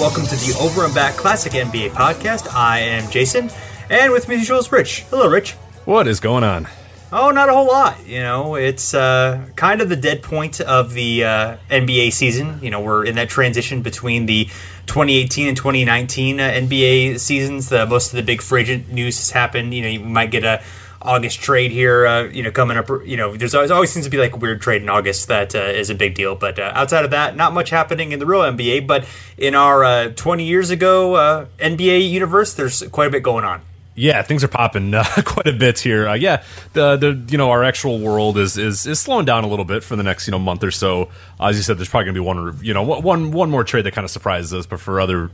Welcome to the Over and Back Classic NBA podcast. I am Jason, and with me as usual is Rich. Hello, Rich. What is going on? Oh, not a whole lot. You know, it's uh, kind of the dead point of the uh, NBA season. You know, we're in that transition between the 2018 and 2019 uh, NBA seasons. The, most of the big free agent news has happened. You know, you might get a August trade here. Uh, you know, coming up. You know, there's always, always seems to be like a weird trade in August that uh, is a big deal. But uh, outside of that, not much happening in the real NBA. But in our uh, 20 years ago uh, NBA universe, there's quite a bit going on. Yeah, things are popping uh, quite a bit here. Yeah, the the you know our actual world is, is is slowing down a little bit for the next you know month or so. as you said, there's probably gonna be one you know one one more trade that kind of surprises us, but for other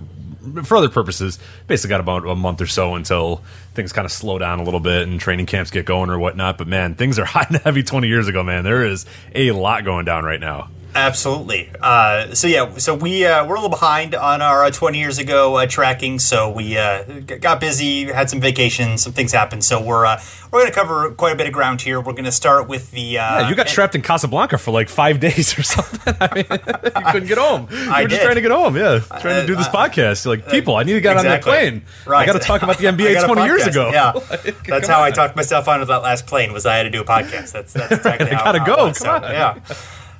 for other purposes, basically got about a month or so until things kind of slow down a little bit and training camps get going or whatnot. But man, things are hot and heavy 20 years ago. Man, there is a lot going down right now. Absolutely. Uh, so yeah, so we uh, we're a little behind on our uh, 20 years ago uh, tracking. So we uh, g- got busy, had some vacations, some things happened. So we're uh, we're going to cover quite a bit of ground here. We're going to start with the. Uh, Yeah, you got trapped in Casablanca for like five days or something. I mean, you couldn't get home. You I were just did. trying to get home. Yeah, trying to do this podcast. You're like, people, I need to get exactly. on that plane. Right. I got to talk about the NBA got a 20 years ago. Yeah, Like, that's how I talked myself onto that last plane. Was I had to do a podcast. That's that's exactly I gotta how go. was. Come So, on. Yeah.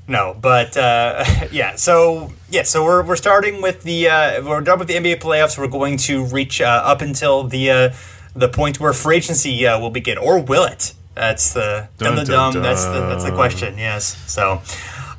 No, but uh, yeah. So yeah, so we're, we're starting with the uh, we're done with the NBA playoffs. We're going to reach uh, up until the uh, the point where free agency uh, will begin, or will it? That's the dum Dun, dum dun. That's the that's the question. Yes. So,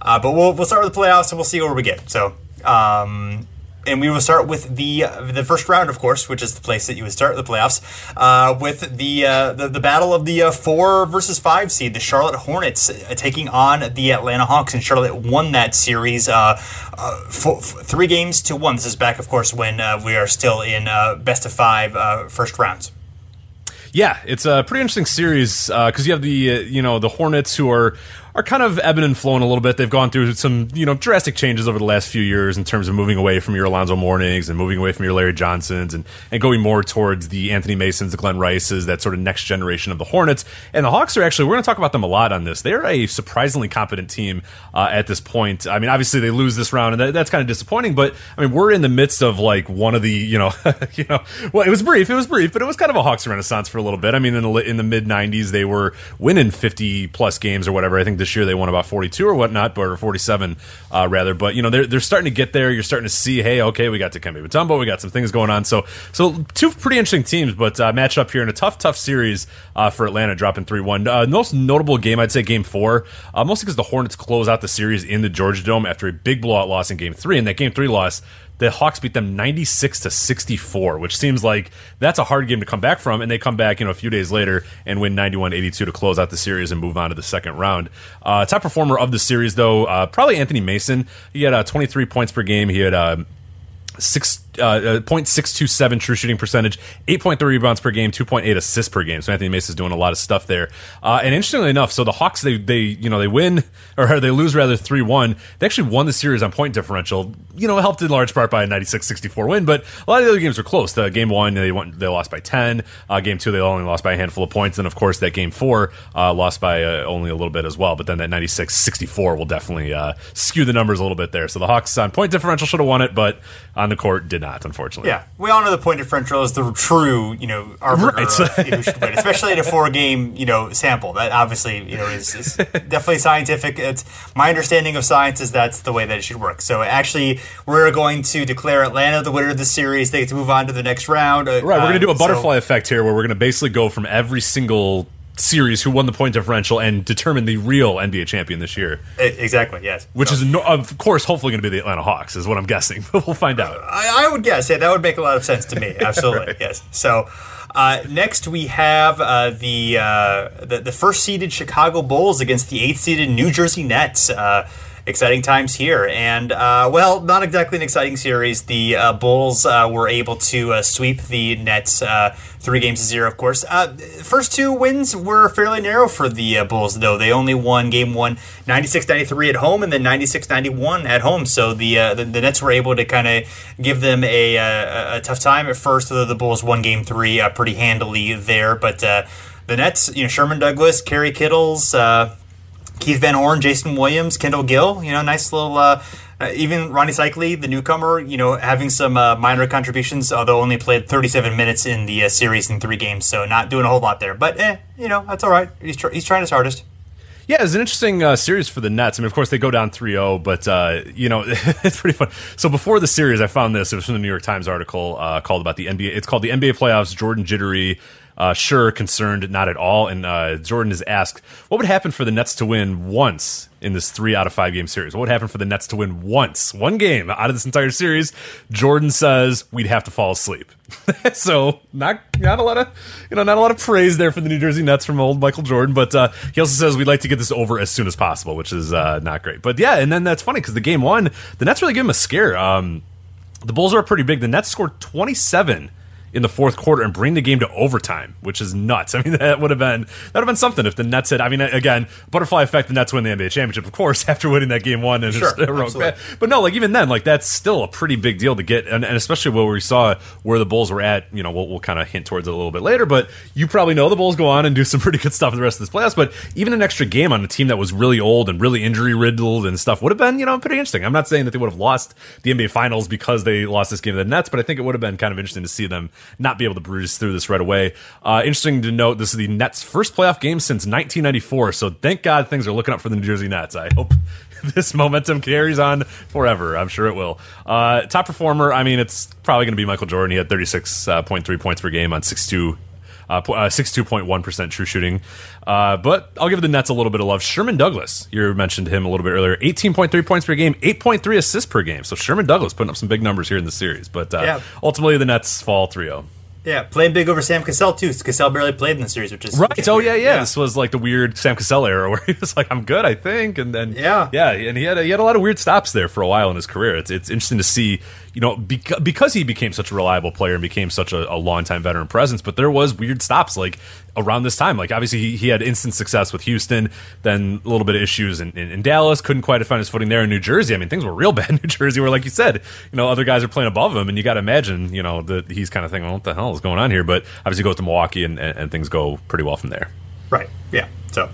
uh, but we'll we'll start with the playoffs and we'll see where we get. So. Um, and we will start with the the first round, of course, which is the place that you would start the playoffs, uh, with the, uh, the the battle of the uh, four versus five seed, the Charlotte Hornets uh, taking on the Atlanta Hawks, and Charlotte won that series uh, uh, fo- f- three games to one. This is back, of course, when we are still in best of five first rounds. Yeah, it's a pretty interesting series because you have the you know the Hornets who are are kind of ebbing and flowing a little bit. They've gone through some you know drastic changes over the last few years in terms of moving away from your Alonzo Mournings and moving away from your Larry Johnsons and and going more towards the Anthony Masons, the Glenn Rices, that sort of next generation of the Hornets. And the Hawks are actually we're going to talk about them a lot on this. They're a surprisingly competent team uh, at this point. I mean, obviously they lose this round and that, that's kind of disappointing. But I mean, we're in the midst of like one of the you know you know well it was brief, it was brief, but it was kind of a Hawks renaissance for a little bit. I mean, in the in the mid '90s they were winning 50 plus games or whatever. I think this year they won about 42 or whatnot, but or 47 uh, rather. But you know they're they're starting to get there. You're starting to see, hey, okay, we got to Dikembe Mutombo, we got some things going on. So so two pretty interesting teams, but uh, matched up here in a tough tough series uh, for Atlanta, dropping three one. Uh, most notable game, I'd say, Game Four, uh, mostly because the Hornets close out the series in the Georgia Dome after a big blowout loss in Game Three, and that Game Three loss the Hawks beat them 96 to 64, which seems like that's a hard game to come back from. And they come back, you know, a few days later and win 91 82 to close out the series and move on to the second round. Uh, top performer of the series, though, uh, probably Anthony Mason. He had uh, 23 points per game. He had uh, six uh, uh, 0.627 true shooting percentage, 8.3 rebounds per game, 2.8 assists per game. So Anthony Mace is doing a lot of stuff there. Uh, and interestingly enough, so the Hawks they they you know they win or they lose rather 3-1. They actually won the series on point differential. You know, helped in large part by a 96-64 win, but a lot of the other games were close. The game 1 they went they lost by 10. Uh, game 2 they only lost by a handful of points and of course that game 4 uh, lost by uh, only a little bit as well. But then that 96-64 will definitely skew the numbers a little bit there. So the Hawks on point differential should have won it, but on the court did not unfortunately. Yeah, we all know the point of differential is the true, you know, arbiter Right. of who should win, especially in a four-game, you know, sample. That obviously, you know, is, is definitely scientific. It's my understanding of science is that's the way that it should work. So actually, we're going to declare Atlanta the winner of the series. They get to move on to the next round. Uh, Right, we're going to do a so- butterfly effect here where we're going to basically go from every single series who won the point differential and determine the real NBA champion this year, exactly. Yes. which So- is, of course, hopefully going to be the Atlanta Hawks, is what I'm guessing. But we'll find out. I, I would guess, yeah, that would make a lot of sense to me. Absolutely, yes. So uh, next we have uh, the, uh, the the first seeded Chicago Bulls against the eighth seeded New Jersey Nets. Exciting times here, and uh, well, not exactly an exciting series. The uh, Bulls uh, were able to uh, sweep the Nets uh, three games to zero. Of course, uh, first two wins were fairly narrow for the Bulls, though. They only won game one 96-93 at home, and then 96-91 at home. So the the, the Nets were able to kind of give them a, uh, a tough time at first. Though the Bulls won game three pretty handily there, but the Nets, you know, Sherman Douglas, Kerry Kittles. Keith Van Horn, Jayson Williams, Kendall Gill. You know, nice little. Uh, uh, even Rony Seikaly, the newcomer, you know, having some uh, minor contributions, although only played 37 minutes in the uh, series in three games, so not doing a whole lot there. But eh, you know, that's all right. He's tr- he's trying his hardest. Yeah, it's an interesting uh, series for the Nets. I mean, of course, they go down 3 0, but, uh, you know, it's pretty fun. So before the series, I found this. It was from the New York Times article uh, called about the NBA. It's called The NBA Playoffs Jordan Jittery. Uh, sure, concerned, not at all. And uh, Jordan is asked, what would happen for the Nets to win once in this three out of five game series? What would happen for the Nets to win once, one game out of this entire series? Jordan says we'd have to fall asleep. so not not a lot of you know not a lot of praise there for the New Jersey Nets from old Michael Jordan, but uh, he also says we'd like to get this over as soon as possible, which is uh, not great. But yeah, and then that's funny because the game one, the Nets really give him a scare. Um, the Bulls are pretty big. The Nets scored 27 in the fourth quarter and bring the game to overtime, which is nuts. I mean, that would have been that would have been something if the Nets had. I mean, again, butterfly effect. The Nets win the NBA championship, of course, after winning that game one and Sure, just heroic absolutely. But no, like even then, like that's still a pretty big deal to get, and, and especially where we saw where the Bulls were at. You know, we'll, we'll kind of hint towards it a little bit later. But you probably know the Bulls go on and do some pretty good stuff in the rest of this playoffs. But even an extra game on a team that was really old and really injury riddled and stuff would have been, you know, pretty interesting. I'm not saying that they would have lost the NBA Finals because they lost this game to the Nets, but I think it would have been kind of interesting to see them not be able to breeze through this right away. Uh, interesting to note, this is the Nets' first playoff game since 1994. So thank God things are looking up for the New Jersey Nets. I hope this momentum carries on forever. I'm sure it will. Uh, top performer, I mean, it's probably going to be Michael Jordan. He had 36.3 points per game on 62. Uh, uh, 62.1% true shooting. Uh, but I'll give the Nets a little bit of love. Sherman Douglas, you mentioned him a little bit earlier. 18.3 points per game, 8.3 assists per game. So Sherman Douglas putting up some big numbers here in the series. But uh, Yeah. ultimately, the Nets fall 3 0. Yeah, playing big over Sam Cassell too. Cassell barely played in the series, which is which Right. is Oh weird. yeah, yeah, This was like the weird Sam Cassell era where he was like, "I'm good, I think," and then Yeah. yeah, and he had a, he had a lot of weird stops there for a while in his career. It's it's interesting to see, you know, because, because he became such a reliable player and became such a, a longtime veteran presence. But there was weird stops like around this time. Like obviously he, he had instant success with Houston, then a little bit of issues in, in, in Dallas. Couldn't quite find his footing there in New Jersey. I mean, things were real bad in New Jersey, where like you said, you know, other guys are playing above him, and you got to imagine, you know, that he's kind of thinking, well, "What the hell is going on here?" But obviously goes to Milwaukee, and, and, and things go pretty well from there. Right. Yeah. So.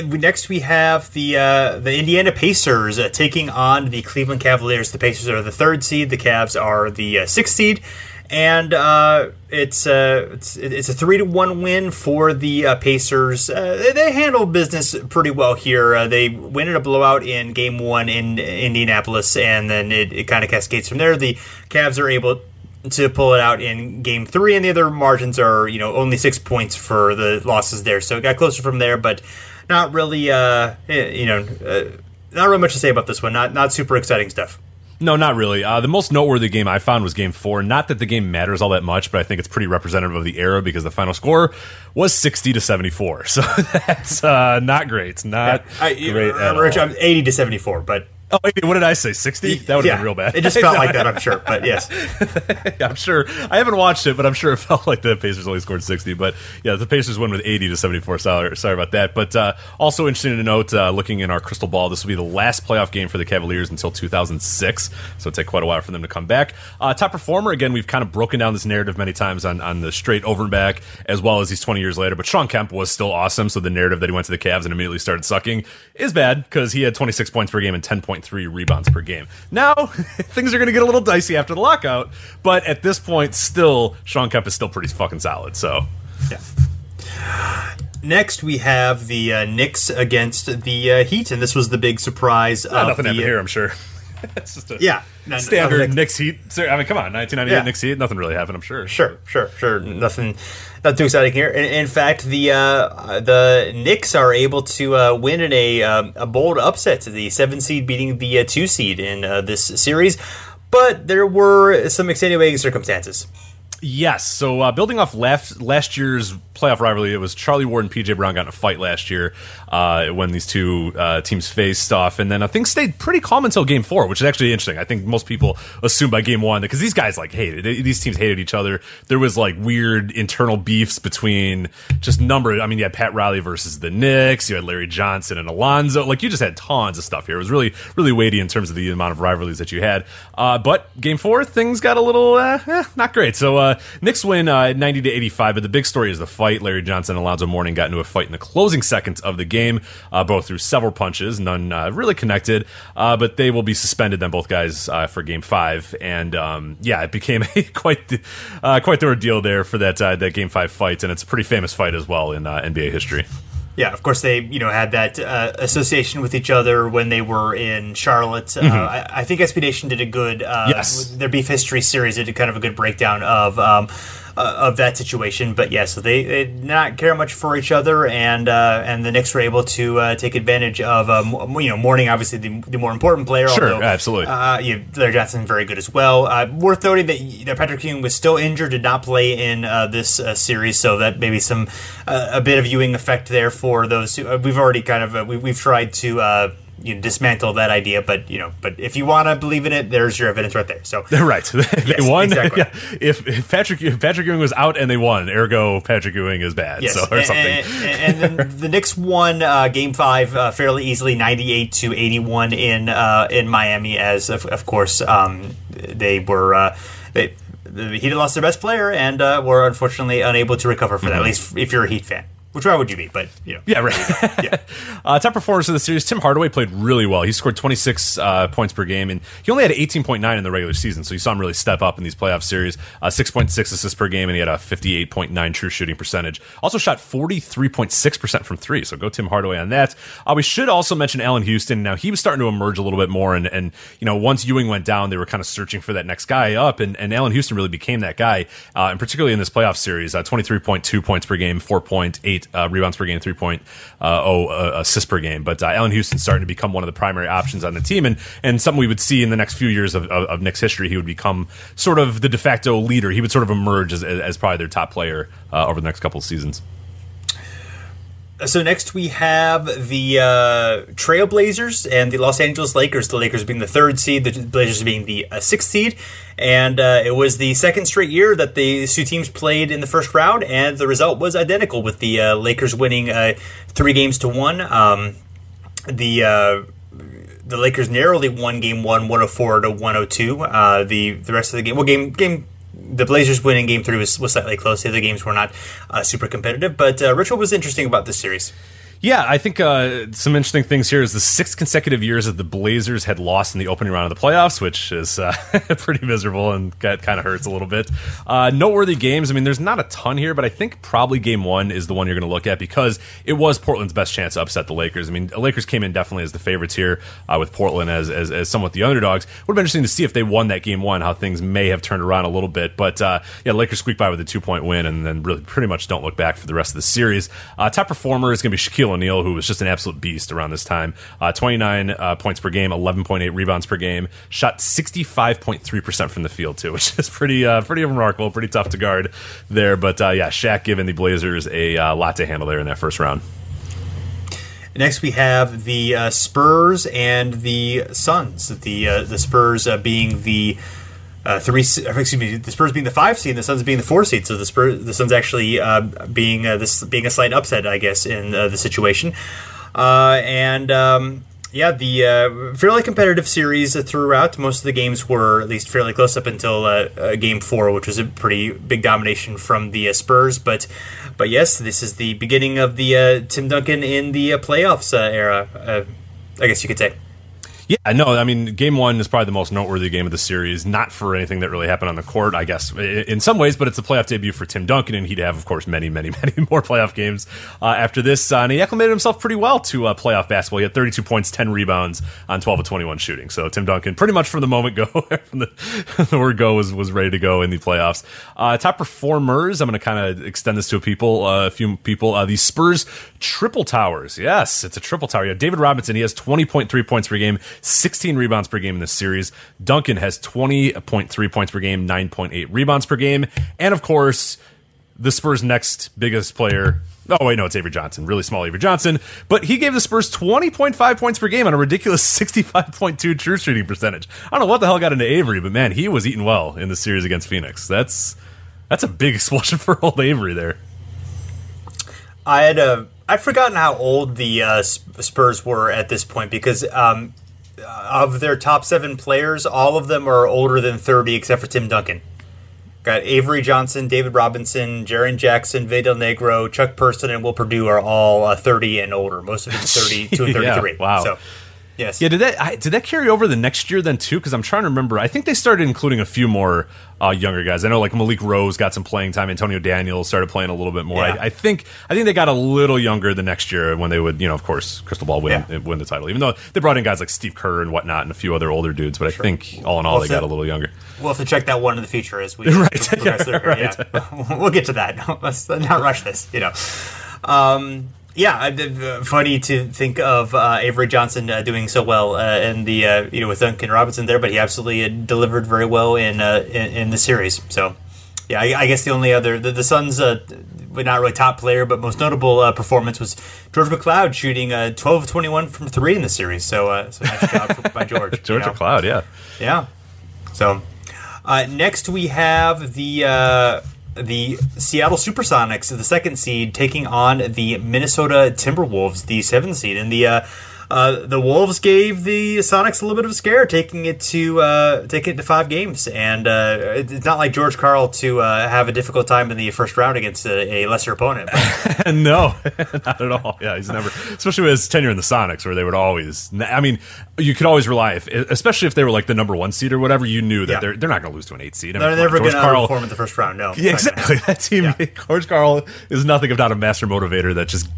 Next we have the uh, the Indiana Pacers uh, taking on the Cleveland Cavaliers. The Pacers are the third seed. The Cavs are the uh, sixth seed, and uh, it's uh, it's it's a three to one win for the uh, Pacers. They, they handle business pretty well here. They win in a blowout in Game One in Indianapolis, and then it, it kind of cascades from there. The Cavs are able to pull it out in game three, and the other margins are you know only six points for the losses there. So it got closer from there, but not really. Uh, eh, you know, uh, not really much to say about this one. Not not super exciting stuff. No, not really. Uh, the most noteworthy game I found was Game Four. Not that the game matters all that much, but I think it's pretty representative of the era because the final score was sixty to seventy four. So that's uh, not great. It's Not I, great at Rich, all. I'm 80 to 74, but Oh, wait, what did I say? Sixty? That would have yeah, been real bad. It just felt like that, I'm sure. But yes, I'm sure. I haven't watched it, but I'm sure it felt like the Pacers only scored 60. But yeah, the Pacers win with 80 to 74. Sorry, sorry about that. But uh, also interesting to note, uh, looking in our crystal ball, this will be the last playoff game for the Cavaliers until 2006. So it'll take quite a while for them to come back. Uh, top performer, again, we've kind of broken down this narrative many times on, on the straight over and back, as well as these 20 years later. But Shawn Kemp was still awesome. So the narrative that he went to the Cavs and immediately started sucking is bad because he had 26 points per game and 10.3 rebounds per game. Now, things are going to get a little dicey after the lockout, but at this point, still, Shawn Kemp is still pretty fucking solid. So, yeah. next we have the uh, Knicks against the uh, Heat, and this was the big surprise. nothing the, happened here, I'm sure. it's just a Yeah, no, no, standard nothing- Knicks Heat. So, I mean, come on, 1998 Yeah. Knicks Heat, nothing really happened, I'm sure. Sure, sure, sure. Nothing, not too exciting here. In, in fact, the uh, the Knicks are able to uh, win in a um, a bold upset, to the seven seed beating the uh, two seed in uh, this series. But there were some extenuating circumstances. Yes. So uh, building off last last year's playoff rivalry, it was Charlie Ward and PJ Brown got in a fight last year uh, when these two uh, teams faced off, and then uh, things stayed pretty calm until Game Four, which is actually interesting. I think most people assume by Game One because these guys like hated they, these teams hated each other. There was like weird internal beefs between just number. I mean, you had Pat Riley versus the Knicks, you had Larry Johnson and Alonzo. Like you just had tons of stuff here. It was really really weighty in terms of the amount of rivalries that you had. Uh, but Game Four, things got a little uh, eh, not great. So uh, Knicks win uh, 90 to 85. But the big story is the fight. Larry Johnson and Alonzo Mourning got into a fight in the closing seconds of the game, uh, both through several punches, none uh, really connected. Uh, but they will be suspended, then both guys for Game Five. And um, yeah, it became a quite the, quite the ordeal there for that that Game Five fight, and it's a pretty famous fight as well in NBA history. Yeah, of course they you know had that uh, association with each other when they were in Charlotte. Uh, I, I think Nation did a good uh, Yes. their Beef History series did kind of a good breakdown of. Um, uh, of that situation, but yeah, so they, they did not care much for each other, and uh, and the Knicks were able to uh, take advantage of um, you know Mourning, obviously the, the more important player. Sure, although, absolutely. Uh, yeah, Larry Johnson very good as well. Uh, worth noting that know, Patrick Ewing was still injured, did not play in uh, this uh, series, so that maybe some uh, a bit of Ewing effect there for those. Who, uh, we've already kind of uh, we, we've tried to. You know, dismantle that idea, but you know, but if you want to believe in it, there's your evidence right there. So right, they Yes, won. exactly. Yeah. If, if Patrick if Patrick Ewing was out and they won, ergo Patrick Ewing is bad. Yes, So, or and- something. And, and then the Knicks won uh, Game Five uh, fairly easily, ninety-eight to eighty-one in uh, in Miami. As of, of course, um, they were uh, they, the Heat had lost their best player and uh, were unfortunately unable to recover for that. At least if you're a Heat fan, which why would you be? But you know. Yeah, right. yeah. uh, top performers of the series, Tim Hardaway played really well. He scored 26 uh, points per game, and he only had 18.9 in the regular season, so you saw him really step up in these playoff series. Uh, 6.6 assists per game, and he had a 58.9 true shooting percentage. Also shot 43.6% from three, so go Tim Hardaway on that. Uh, we should also mention Allan Houston. Now, he was starting to emerge a little bit more, and, and you know, once Ewing went down, they were kind of searching for that next guy up, and, and Allan Houston really became that guy, uh, and particularly in this playoff series, uh, 23.2 points per game, 4.8 uh, rebounds per game, 3.0 uh, assists per game. But uh, Allan Houston's starting to become one of the primary options on the team, and and something we would see in the next few years of, of, of Knicks history. He would become sort of the de facto leader. He would sort of emerge as, as probably their top player uh, over the next couple of seasons. So next we have the uh, Trailblazers and the Los Angeles Lakers. The Lakers being the third seed, the Blazers being the uh, sixth seed, and uh, it was the second straight year that the two teams played in the first round, and the result was identical with the uh, Lakers winning uh, three games to one. Um, the uh, the Lakers narrowly won game one, 104 to 102. Uh, the the rest of the game, well, game game. The Blazers winning game three was, was slightly close. The other games were not uh, super competitive. But uh, what was interesting about this series? Yeah, I think uh, some interesting things here is the six consecutive years that the Blazers had lost in the opening round of the playoffs, which is uh, pretty miserable and kind of hurts a little bit. Uh, noteworthy games. I mean, there's not a ton here, but I think probably game one is the one you're going to look at because it was Portland's best chance to upset the Lakers. I mean, the Lakers came in definitely as the favorites here, uh, with Portland as, as as somewhat the underdogs. Would have been interesting to see if they won that game one, how things may have turned around a little bit. But uh, yeah, Lakers squeak by with a two point win and then really pretty much don't look back for the rest of the series. Uh, top performer is going to be Shaquille O'Neal, who was just an absolute beast around this time. Uh, 29 uh, points per game, 11.8 rebounds per game, shot 65.3% from the field, too, which is pretty uh, pretty remarkable, pretty tough to guard there. But uh, yeah, Shaq giving the Blazers a uh, lot to handle there in that first round. Next, we have the uh, Spurs and the Suns. The the Spurs being the uh, three, excuse me, the Spurs being the five seed, and the Suns being the four seed. So the Spurs, the Suns actually uh, being uh, this being a slight upset, I guess, in uh, the situation. Uh, and um, yeah, the uh, fairly competitive series throughout. Most of the games were at least fairly close up until uh, uh, Game Four, which was a pretty big domination from the uh, Spurs. But but yes, this is the beginning of the uh, Tim Duncan in the uh, playoffs uh, era. Uh, I guess you could say. Yeah, no, I mean, game one is probably the most noteworthy game of the series, not for anything that really happened on the court, I guess, in some ways, but it's a playoff debut for Tim Duncan, and he'd have, of course, many, many, many more playoff games uh, after this. Uh, and he acclimated himself pretty well to uh, playoff basketball. He had 32 points, 10 rebounds on 12 of 21 shooting. So Tim Duncan, pretty much from the moment go, from the, the word go, was, was ready to go in the playoffs. Uh, top performers, I'm going to kind of extend this to a people, uh, a few people. Uh, the Spurs triple towers. Yes, it's a triple tower. Yeah, David Robinson, he has 20.3 points per game, 16 rebounds per game in this series. Duncan has 20.3 points per game, 9.8 rebounds per game. And of course, the Spurs' next biggest player. Oh, wait, no, it's Avery Johnson. Really small Avery Johnson. But he gave the Spurs 20.5 points per game on a ridiculous 65.2 true shooting percentage. I don't know what the hell got into Avery, but man, he was eating well in the series against Phoenix. That's that's a big explosion for old Avery there. I had uh, I'd forgotten how old the uh, Spurs were at this point because um, of their top seven players, all of them are older than thirty except for Tim Duncan. Got Avery Johnson, David Robinson, Jaren Jackson, Vinny Del Negro, Chuck Person, and Will Perdue are all uh, thirty and older. Most of them thirty-two and Yeah, thirty-three. wow. So, yes. Yeah, did that I, did that carry over the next year then too? Because I'm trying to remember. I think they started including a few more uh, younger guys. I know like Malik Rose got some playing time. Antonio Daniels started playing a little bit more. Yeah. I, I think I think they got a little younger the next year when they would, you know, of course, Crystal Ball win Yeah. win the title. Even though they brought in guys like Steve Kerr and whatnot and a few other older dudes, but I think all in all Well, they got a little younger. We'll have to check that one in the future as we Right. Yeah, Yeah. we'll get to that. Let's not rush this. You know. Um, yeah, uh, funny to think of uh, Avery Johnson uh, doing so well uh, in the uh, you know with Duncan Robinson there, but he absolutely delivered very well in uh, in, in the series. So, yeah, I, I guess the only other the, the Suns. Uh, not really top player, but most notable uh, performance was George McCloud shooting uh, 12 of 21 from three in the series. So, uh, so nice job for, by George. you Georgia know? Cloud, yeah. Yeah. So uh, next we have the uh, the Seattle SuperSonics, the second seed, taking on the Minnesota Timberwolves, the seventh seed, and the. Uh, uh, the Wolves gave the Sonics a little bit of a scare, taking it to uh, taking it to five games, and uh, it's not like George Karl to uh, have a difficult time in the first round against a, a lesser opponent. No, not at all. Yeah, he's never, especially with his tenure in the Sonics, where they would always. I mean, you could always rely, if, especially if they were like the number one seed or whatever. You knew that Yeah. they're they're not going to lose to an eight seed. I they're mean, never come going to George Karl- perform in the first round. No, Yeah, It's not gonna exactly. That team, Yeah. George Karl is nothing if not a master motivator that just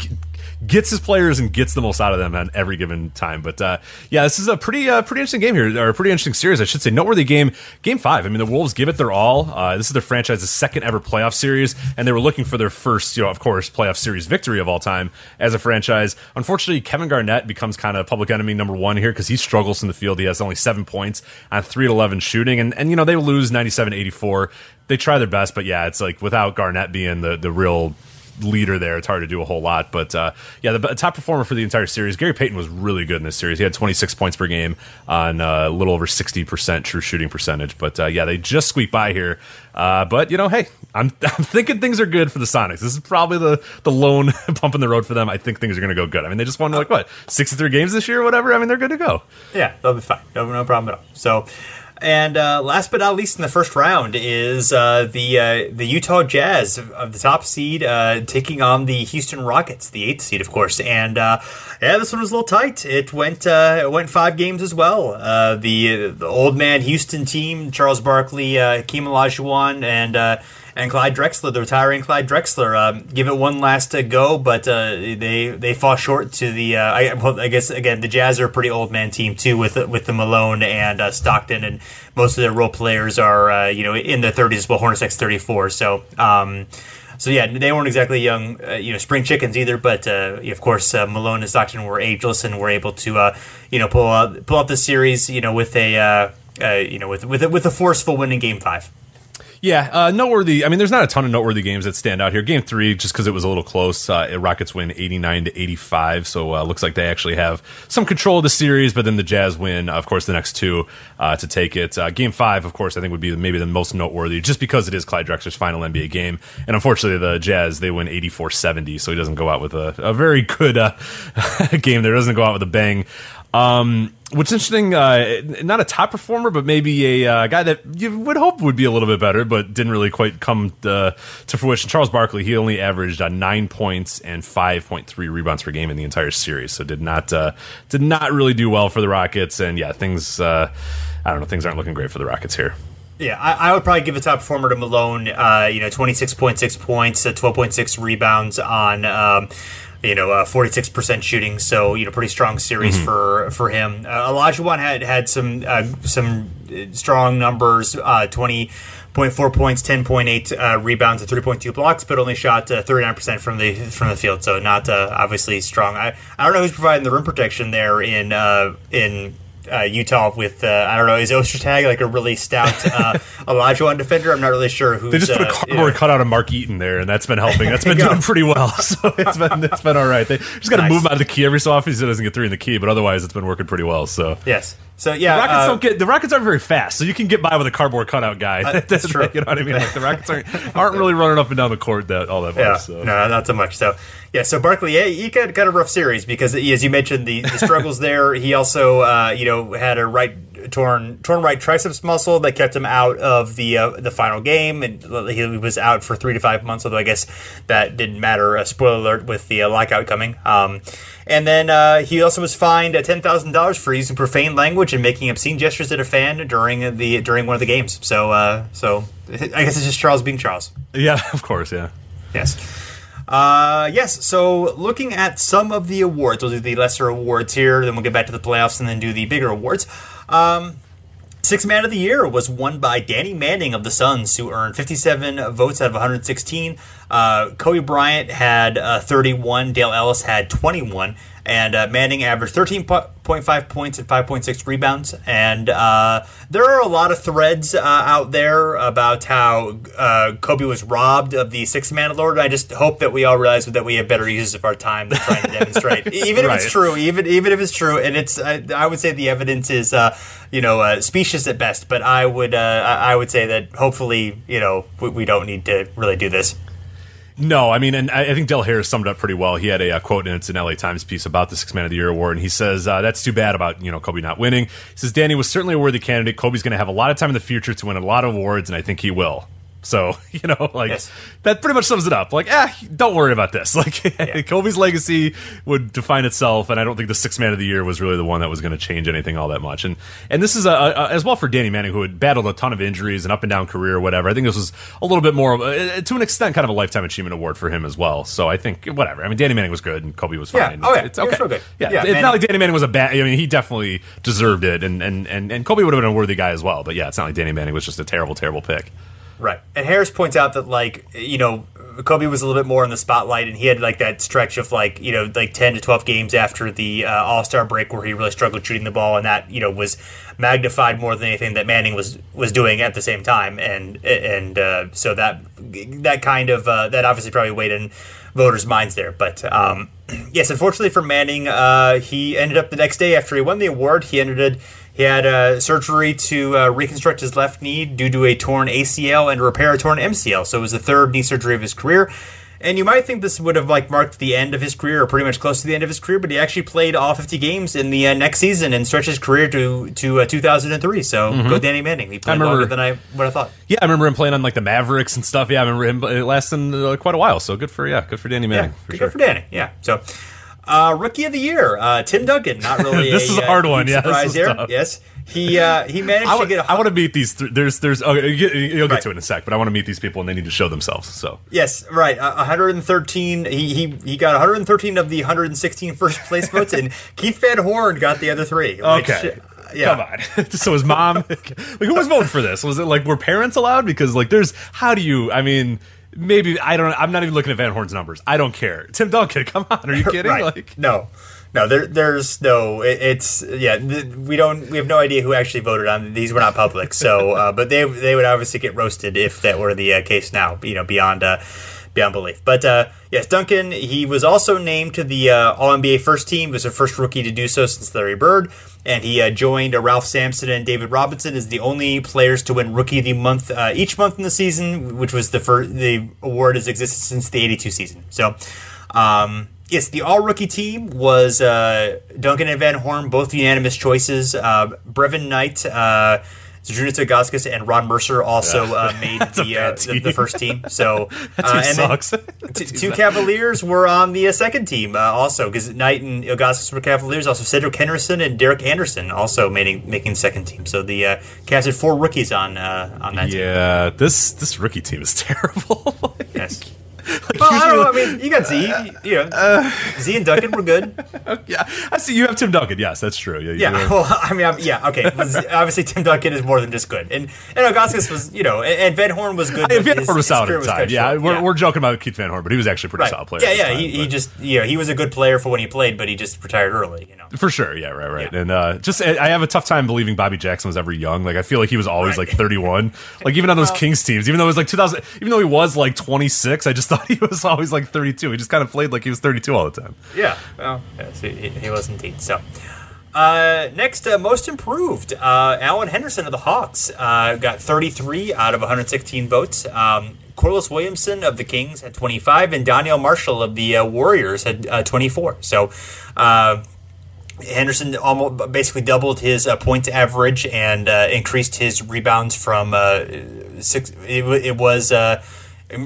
gets his players and gets the most out of them on every given time. But uh, yeah, this is a pretty uh, pretty interesting game here, or a pretty interesting series, I should say. Noteworthy game, game five. I mean, the Wolves give it their all. Uh, this is their franchise's second ever playoff series, and they were looking for their first, you know, of course, playoff series victory of all time as a franchise. Unfortunately, Kevin Garnett becomes kind of public enemy number one here because he struggles in the field. He has only seven points on three to eleven shooting, and and you know they lose 97-84. They try their best, but yeah, it's like without Garnett being the the real leader there. It's hard to do a whole lot, but uh, yeah, the b- top performer for the entire series, Gary Payton, was really good in this series. He had 26 points per game on uh, a little over 60 percent true shooting percentage. But uh, yeah, they just squeak by here. Uh, but you know, hey, I'm, I'm thinking things are good for the Sonics. This is probably the the lone bump in the road for them. I think things are going to go good. I mean, they just won like what 63 games this year or whatever. I mean, they're good to go. Yeah, they'll be fine. No, no problem at all. So, and uh, last but not least in the first round is uh, the uh, the Utah Jazz of the top seed uh, taking on the Houston Rockets, the eighth seed, of course. And uh, yeah, this one was a little tight. It went uh, it went five games as well. The the old man Houston team, Charles Barkley, Hakeem Olajuwon, and and Clyde Drexler, the retiring Clyde Drexler, um, give it one last uh, go, but uh, they they fall short to the. Uh, I, well, I guess again the Jazz are a pretty old man team too, with with the Malone and uh, Stockton, and most of their role players are uh, you know in the 30s. Well, Hornacek's 34, so. Um, so yeah, they weren't exactly young, uh, you know, spring chickens either. But of course, Malone and Stockton were ageless and were able to, you know, pull out pull out the series, you know, with a, you know, with with a, with a forceful win in Game Five. Yeah, uh, noteworthy. I mean, there's not a ton of noteworthy games that stand out here. Game three, just because it was a little close, uh, Rockets win 89 to 85. So uh, looks like they actually have some control of the series. But then the Jazz win, of course, the next two uh, to take it. Uh, game five, of course, I think would be maybe the most noteworthy, just because it is Clyde Drexler's final NBA game. And unfortunately, the Jazz they win 84 70, so he doesn't go out with a, a very good uh, game. There doesn't go out with a bang. Um, what's interesting, uh, not a top performer, but maybe a uh, guy that you would hope would be a little bit better, but didn't really quite come uh, to fruition. Charles Barkley, he only averaged uh, nine points and five point three rebounds per game in the entire series, so did not uh, did not really do well for the Rockets. And yeah, things uh, I don't know, things aren't looking great for the Rockets here. Yeah, I, I would probably give a top performer to Malone. Uh, you know, twenty six point six points, twelve point six rebounds on. Um, you know, forty six percent shooting, so you know, pretty strong series for for him. Uh, Olajuwon had had some uh, some strong numbers, uh, twenty point four points, ten point eight uh, rebounds, and three point two blocks, but only shot nine percent from the from the field. So not uh, obviously strong. I, I don't know who's providing the rim protection there in uh, in uh, Utah with uh, I don't know is Ostertag like a really stout uh, Olajuwon defender. I'm not really sure who They just put a cardboard cutout of Mark Eaton there, and that's been helping. That's been doing pretty well. So it's been it's been all right. They just got to Nice. move him out of the key every so often. so He doesn't get three in the key, but otherwise it's been working pretty well. So Yes. So yeah, The Rockets uh, don't get the Rockets aren't very fast, so you can get by with a cardboard cutout guy. Uh, that's true. you know what I mean? Like the Rockets aren't, aren't really running up and down the court that all that much. Yeah, so. no, not so much. So, yeah, so Barkley, yeah, he got, got a rough series because, as you mentioned, the, the struggles there. He also, uh, you know, had a right torn torn right triceps muscle that kept him out of the uh, the final game, and he was out for three to five months. Although I guess that didn't matter. Uh, spoiler alert with the uh, lockout coming. Um, and then uh, he also was fined ten thousand dollars for using profane language and making obscene gestures at a fan during the during one of the games. So, uh, so I guess it's just Charles being Charles. yeah, of course, yeah. Yes. Uh, yes. So, looking at some of the awards, we'll do the lesser awards here. Then we'll get back to the playoffs and then do the bigger awards. Um, Sixth Man of the Year was won by Danny Manning of the Suns, who earned 57 votes out of 116. Uh, Kobe Bryant had uh, 31. Dale Ellis had 21. And uh, Manning averaged 13.5 points and 5.6 rebounds. And uh, there are a lot of threads uh, out there about how uh, Kobe was robbed of the Sixth Man Award. I just hope that we all realize that we have better uses of our time than trying to demonstrate. even if it's true, even even if it's true, and it's I, I would say the evidence is uh, you know uh, specious at best. But I would uh, I I would say that hopefully you know we, we don't need to really do this. No, I mean, and I think Del Harris summed it up pretty well. He had a, uh quote, and it's an LA Times piece about the Six Man of the Year award, and he says uh, that's too bad about you know Kobe not winning. He says Danny was certainly a worthy candidate. Kobe's going to have a lot of time in the future to win a lot of awards, and I think he will. So you know, like Yes. that pretty much sums it up. Like, ah, don't worry about this. Like Kobe's legacy would define itself, and I don't think the Six Man of the Year was really the one that was going to change anything all that much. And and this is a, a, as well for Danny Manning, who had battled a ton of injuries and up and down career, or whatever. I think this was a little bit more, of a, to an extent, kind of a lifetime achievement award for him as well. So I think whatever. I mean, Danny Manning was good, and Kobe was Yeah. fine. Oh, yeah. it's okay. Yeah, Yeah, it's Manning- not like Danny Manning was a bad. I mean, he definitely deserved it, and and and and Kobe would have been a worthy guy as well. But yeah, it's not like Danny Manning was just a terrible, terrible pick. Right. And Harris points out that like you know Kobe was a little bit more in the spotlight, and he had like that stretch of like you know like ten to twelve games after the uh, All Star break where he really struggled shooting the ball, and that you know was magnified more than anything that Manning was was doing at the same time, and and uh, so that that kind of uh, that obviously probably weighed in voters' minds there, but. Um, Yes, unfortunately for Manning, uh, he ended up the next day after he won the award. He ended he had uh, surgery to uh, reconstruct his left knee due to a torn ACL and repair a torn MCL. So it was the third knee surgery of his career. And you might think this would have like marked the end of his career, or pretty much close to the end of his career. But he actually played all 50 games in the uh, next season and stretched his career to to uh, 2003. So go Danny Manning. He played remember- longer than I would have thought. Yeah, I remember him playing on like the Mavericks and stuff. Yeah, I remember him it lasting uh, quite a while. So good for yeah, good for Danny Manning. Yeah, for good sure. for Danny. Yeah. So, uh, rookie of the year, uh, Tim Duncan. Not really. This is a uh, hard one, huge yeah, Surprise is here. tough. Yes. He uh, he managed I to get. A, I want to meet these. Th- there's, there's. Okay, you'll get Right. to it in a sec, but I want to meet these people, and they need to show themselves. So Yes, right. Uh, 113. He, he he got 113 of the 116 first place votes, and Keith Van Horn got the other three. okay, uh, yeah. come on. so his mom, like, who was voting for this? Was it like were parents allowed? Because like, there's how do you? I mean. Maybe I don't. I'm not even looking at Van Horn's numbers. I don't care. Tim Duncan, come on, are you kidding? right. Like, no, no, there, there's no. It, it's yeah. Th- we don't. We have no idea who actually voted on these. Were not public. So, uh, but they they would obviously get roasted if that were the uh, case now. You know, beyond. Uh, Beyond belief, but uh, yes, Duncan. He was also named to the uh, All NBA first team. Was the first rookie to do so since Larry Bird, and he uh, joined Ralph Sampson and David Robinson as the only players to win Rookie of the Month uh, each month in the season, which was the first. The award has existed since the '82 season. So, um, yes, the All Rookie team was uh, Duncan and Van Horn, both unanimous choices. Uh, Brevin Knight. Zydrunas Gauskas and Ron Mercer also uh, made the, uh, the the first team. So uh, and sucks. t- two Cavaliers were on the uh, second team uh, also because Knight and Ilgauskas were Cavaliers. Also, Cedric Henderson and Derek Anderson also making making second team. So the uh, Cavs had four rookies on uh, on that team. yeah, this this rookie team is terrible. Like, Yes. Like, Well, I don't know. I mean, you got Z. You know, Uh, Z and Duncan were good. yeah, I see. You have Tim Duncan. Yes, that's true. Yeah, Yeah. Well, I mean, I'm, yeah. Okay. Z- obviously, Tim Duncan is more than just good, and and Ilgauskas was, you know, and, and Van Horn was good. Hey, but Van his- Horn was solid at the time. Yeah, we're, we're joking about Keith Van Horn, but he was actually a pretty Right. solid player. Yeah, yeah. time, He, he just, you know, he was a good player for when he played, but he just retired early. You know. For sure, yeah, right, right. Yeah. And uh, just, I I have a tough time believing Bobby Jackson was ever young. Like, I feel like he was always Right. like 31. Like, even on those Kings teams, even though it was like 2000, even though he was like 26, I just thought he was always like 32. He just kind of played like he was 32 all the time. Yeah, well, yes, he, he was indeed. So, uh, next, uh, most improved, uh, Alan Henderson of the Hawks uh, got 33 out of 116 votes. Um, Corliss Williamson of the Kings had 25, and Donyell Marshall of the uh, Warriors had uh, 24. So, Henderson almost basically doubled his uh, point average and uh, increased his rebounds from uh, six. It, it was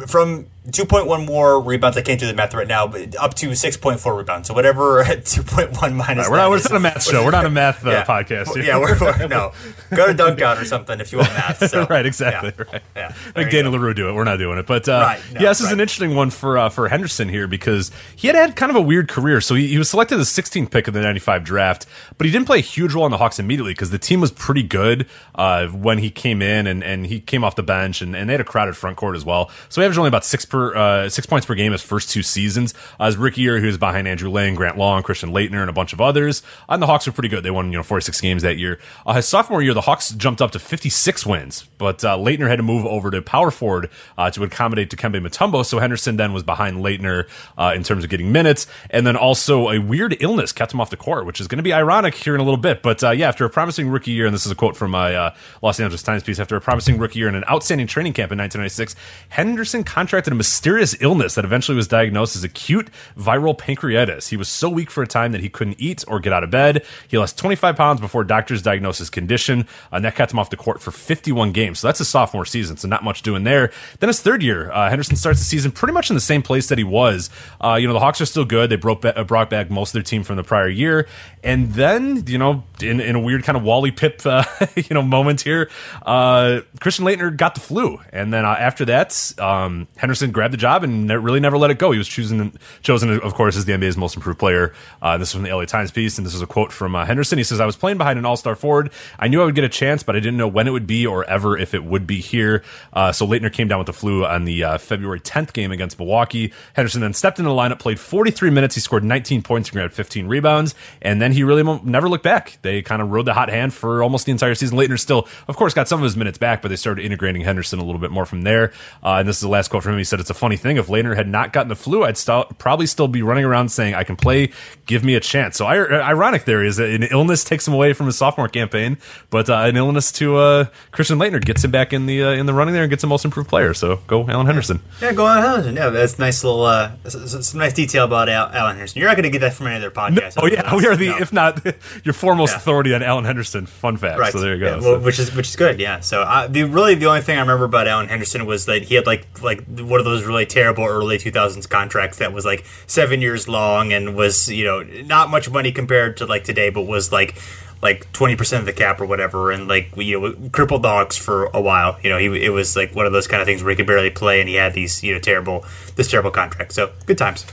from 2.1 more rebounds. I can't do the math right now, but up to 6.4 rebounds. So whatever 2.1 minus. We're not, we're not a math show. We're not a math uh, podcast. here. Yeah, we're, we're no. Go to Dunc'd On or something if you want math. So, right, exactly. yeah. Right. Yeah, Like Daniel go. LaRue do it. We're not doing it. But uh, Right, no, yeah, this is an interesting one for uh, for Henderson here because he had had kind of a weird career. So he, he was selected as the 16th pick of the 95 draft, but he didn't play a huge role in the Hawks immediately because the team was pretty good uh, when he came in and, and he came off the bench and, and they had a crowded front court as well. So he averaged only about six per uh, six points per game his first two seasons. Uh, his rookie year, he was behind Andrew Lang, Grant Long, Christian Laettner, and a bunch of others. Uh, and the Hawks were pretty good. They won you know 46 games that year. Uh, his sophomore year, the Hawks jumped up to 56 wins, but uh, Laettner had to move over to power forward uh, to accommodate Dikembe Mutombo. So Henderson then was behind Laettner in terms of getting minutes, and then also a weird illness kept him off the court, which is going to be ironic here in a little bit. But yeah, after a promising rookie year, and this is a quote from my Los Angeles Times piece, after a promising rookie year and an outstanding training camp in 1996, Henderson contracted a mysterious illness that eventually was diagnosed as acute viral pancreatitis. He was so weak for a time that he couldn't eat or get out of bed. He lost 25 pounds before doctors diagnosed his condition, and that kept him off the court for 51 games. So that's his sophomore season, so not much doing there. Then his third year, uh, Henderson starts the season pretty much in the same place that he was. Uh, you know, the Hawks are still good. They broke ba- uh, brought back most of their team from the prior year, and then you know, in, in a weird kind of Wally Pipp, uh, you know, moment here, uh, Christian Laettner got the flu, and then uh, after that, um, Henderson grabbed the job and ne- really never let it go. He was chosen chosen, of course, as the NBA's most improved player. Uh, this is from the LA Times piece, and this is a quote from uh, Henderson. He says, "I was playing behind an All Star forward. I knew I would get a chance, but I didn't know when it would be or ever if it would be here." Uh, so Laettner came down with the flu on the uh, February 10th game against Milwaukee. Henderson then stepped into the lineup, played 43 minutes. He scored 19 points and grabbed 15 rebounds, and then he really never looked back. They kind of rode the hot hand for almost the entire season. Laettner still, of course, got some of his minutes back, but they started integrating Henderson a little bit more from there. Uh, and this is the last quote from him. He said, "It's a funny thing. If Laettner had not gotten the flu, I'd st- probably still be running around saying I can play. Give me a chance." So ir- ironic there is that an illness takes him away from his sophomore campaign, but uh, an illness to uh, Christian Laettner gets him back in the uh, in the running there and gets him most improved player. So go Alan Henderson. Yeah, go Alan Henderson. Yeah, that's nice little, uh, some nice detail about Al- Alan Henderson. You're not going to get that from any other podcast. Oh yeah, we are the No. if not your foremost Yeah. authority on Alan Henderson. Fun fact. Right. So there you go. Yeah, So- which is which is good. Yeah. So uh, the really the only thing I remember about Alan Henderson was that he had like like one of those really terrible early 2000s contracts that was like seven years long and was you know not much money compared to like today, but was like like 20% of the cap or whatever and like you know crippled dogs for a while. You know he it was like one of those kind of things where he could barely play and he had these you know terrible this terrible contract. So good times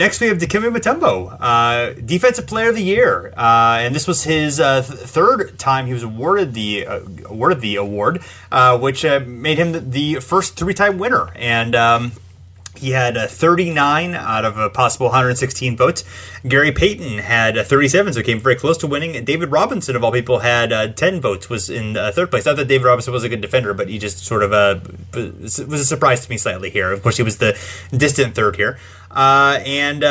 Next, we have Dikembe Mutombo, uh, Defensive Player of the Year, uh, and this was his uh, th- third time he was awarded the uh, awarded the award, uh, which uh, made him the, the first three-time winner. And um, he had uh, 39 out of a possible 116 votes. Gary Payton had uh, 37, so came very close to winning. David Robinson, of all people, had uh, 10 votes, was in uh, third place. Not that David Robinson was a good defender, but he just sort of uh, was a surprise to me slightly here. Of course, he was the distant third here. And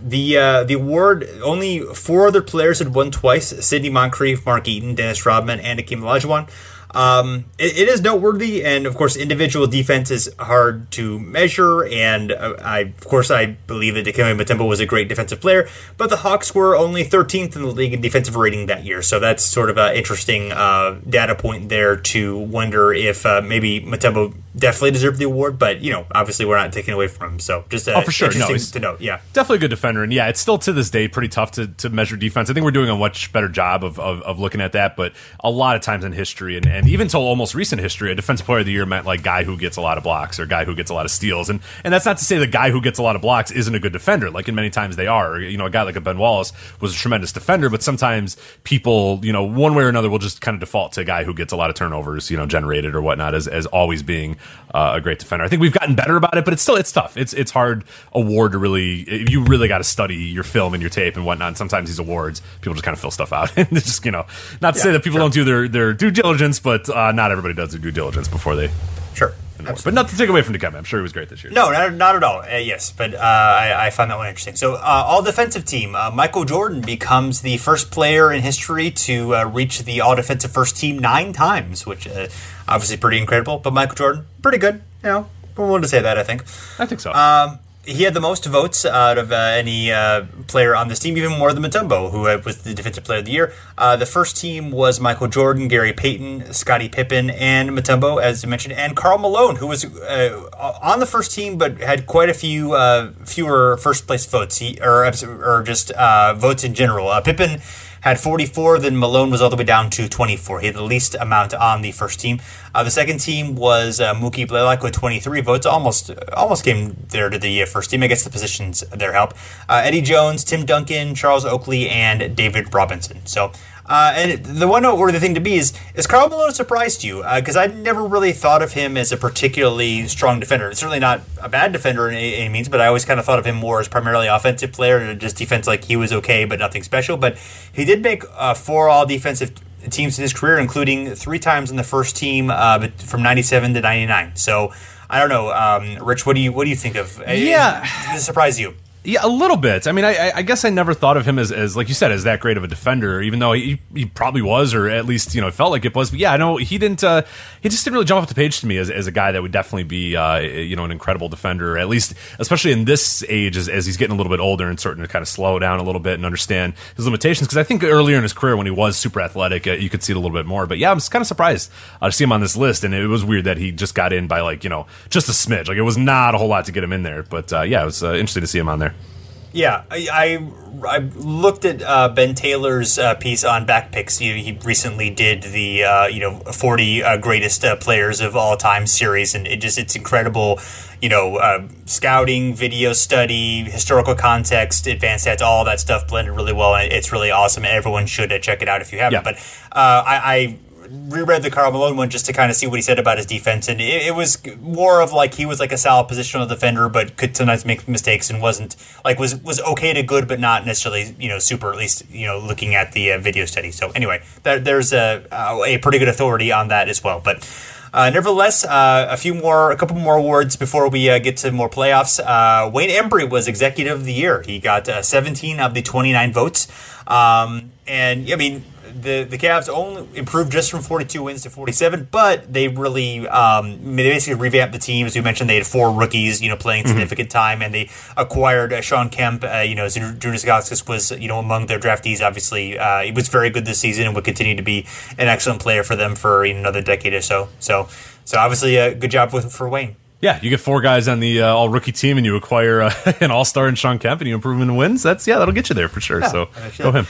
the uh, the award only four other players had won twice: Sidney Moncrief, Mark Eaton, Dennis Rodman, and Akeem Olajuwon. Um, it, it is noteworthy, and of course, individual defense is hard to measure. And uh, I, of course, I believe that Dikembe Mutombo was a great defensive player, but the Hawks were only 13th in the league in defensive rating that year. So that's sort of an interesting uh, data point there to wonder if uh, maybe Mutombo definitely deserved the award. But you know, obviously, we're not taking away from him. So just Oh, for sure. No, to note. Yeah. definitely a good defender and yeah it's still to this day pretty tough to, to measure defense i think we're doing a much better job of, of, of looking at that but a lot of times in history and, and even till almost recent history a defensive player of the year meant like guy who gets a lot of blocks or guy who gets a lot of steals. And and that's not to say the guy who gets a lot of blocks isn't a good defender. Like in many times they are. You know a guy like a ben wallace was a tremendous defender but sometimes people you know one way or another will just kind of default to a guy who gets a lot of turnovers you know generated or whatnot as, as always being uh, a great defender. I think we've gotten better about it but it's still it's tough. It's it's hard award to really you really got to study your film and your tape and whatnot. And sometimes these awards, people just kind of fill stuff out, and just you know, not to say that people don't do their their due diligence, but uh, not everybody does their due diligence before they. Sure. But not to take away from Dikembe, I'm sure he was great this year. No, not, not at all. Uh, yes, but uh, I, I found that one interesting. So, uh, all defensive team, uh, Michael Jordan becomes the first player in history to uh, reach the all defensive first team nine times, which uh, obviously pretty incredible. But Michael Jordan, pretty good. You know, we're willing to say that. I think. I think so. Um, he had the most votes out of uh, any uh, player on this team, even more than Mutombo, who uh, was the defensive player of the year. Uh, the first team was Michael Jordan, Gary Payton, Scottie Pippen, and Mutombo, as you mentioned, and Karl Malone, who was uh, on the first team but had quite a few uh, fewer first place votes, he, or or just votes in general. Pippen had 44, then Malone was all the way down to 24. He had the least amount on the first team. Uh, the second team was uh, Mookie Blaylock with 23 votes, almost almost came there to the uh, first team. I guess the positions there help. Uh, Eddie Jones, Tim Duncan, Charles Oakley, and David Robinson. So. Uh, and the one noteworthy thing to be is is Karl Malone surprised you? Because I never really thought of him as a particularly strong defender. Certainly not a bad defender in any, any means, but I always kind of thought of him more as primarily offensive player and just defense. Like he was okay, but nothing special. But he did make uh, four all defensive teams in his career, including three times in the first team uh, but from '97 to '99. So I don't know, um, Rich. What do you what do you think of? Yeah. Does it surprise you? Yeah, a little bit. I mean, I, I- guess I never thought of him as, as, like you said, as that great of a defender, even though he, he probably was, or at least you know, it felt like it was. But yeah, I know he didn't. Uh, he just didn't really jump off the page to me as, as a guy that would definitely be, uh, you know, an incredible defender. At least, especially in this age, as, as he's getting a little bit older and starting to kind of slow down a little bit and understand his limitations. Because I think earlier in his career, when he was super athletic, uh, you could see it a little bit more. But yeah, I was kind of surprised uh, to see him on this list, and it was weird that he just got in by like you know just a smidge. Like it was not a whole lot to get him in there. But uh, yeah, it was uh, interesting to see him on there. Yeah, I, I, I looked at uh, Ben Taylor's uh, piece on Backpicks. He, he recently did the uh, you know 40 uh, greatest uh, players of all time series, and it just it's incredible. You know, uh, scouting, video study, historical context, advanced stats, all that stuff blended really well, and it's really awesome. And everyone should uh, check it out if you haven't. Yeah. But uh, I. I reread the Karl Malone one just to kind of see what he said about his defense, and it, it was more of like he was like a solid positional defender, but could sometimes make mistakes and wasn't like was was okay to good, but not necessarily you know super. At least you know looking at the uh, video study. So anyway, there, there's a a pretty good authority on that as well, but. Uh, nevertheless, uh, a few more, a couple more awards before we uh, get to more playoffs. Uh, Wayne Embry was Executive of the Year. He got uh, 17 of the 29 votes, um, and I mean the the Cavs only improved just from 42 wins to 47, but they really um, they basically revamped the team. As we mentioned, they had four rookies, you know, playing significant time, and they acquired uh, Shawn Kemp. Uh, you know, Zydrunas Ilgauskas was you know among their draftees. Obviously, uh, he was very good this season and would continue to be an excellent player for them for you know, another decade or so. So, so obviously, a good job with for Wayne. Yeah, you get four guys on the uh, all rookie team, and you acquire uh, an all star in Shawn Kemp, and you improve in wins. That's yeah, that'll get you there for sure. so go him.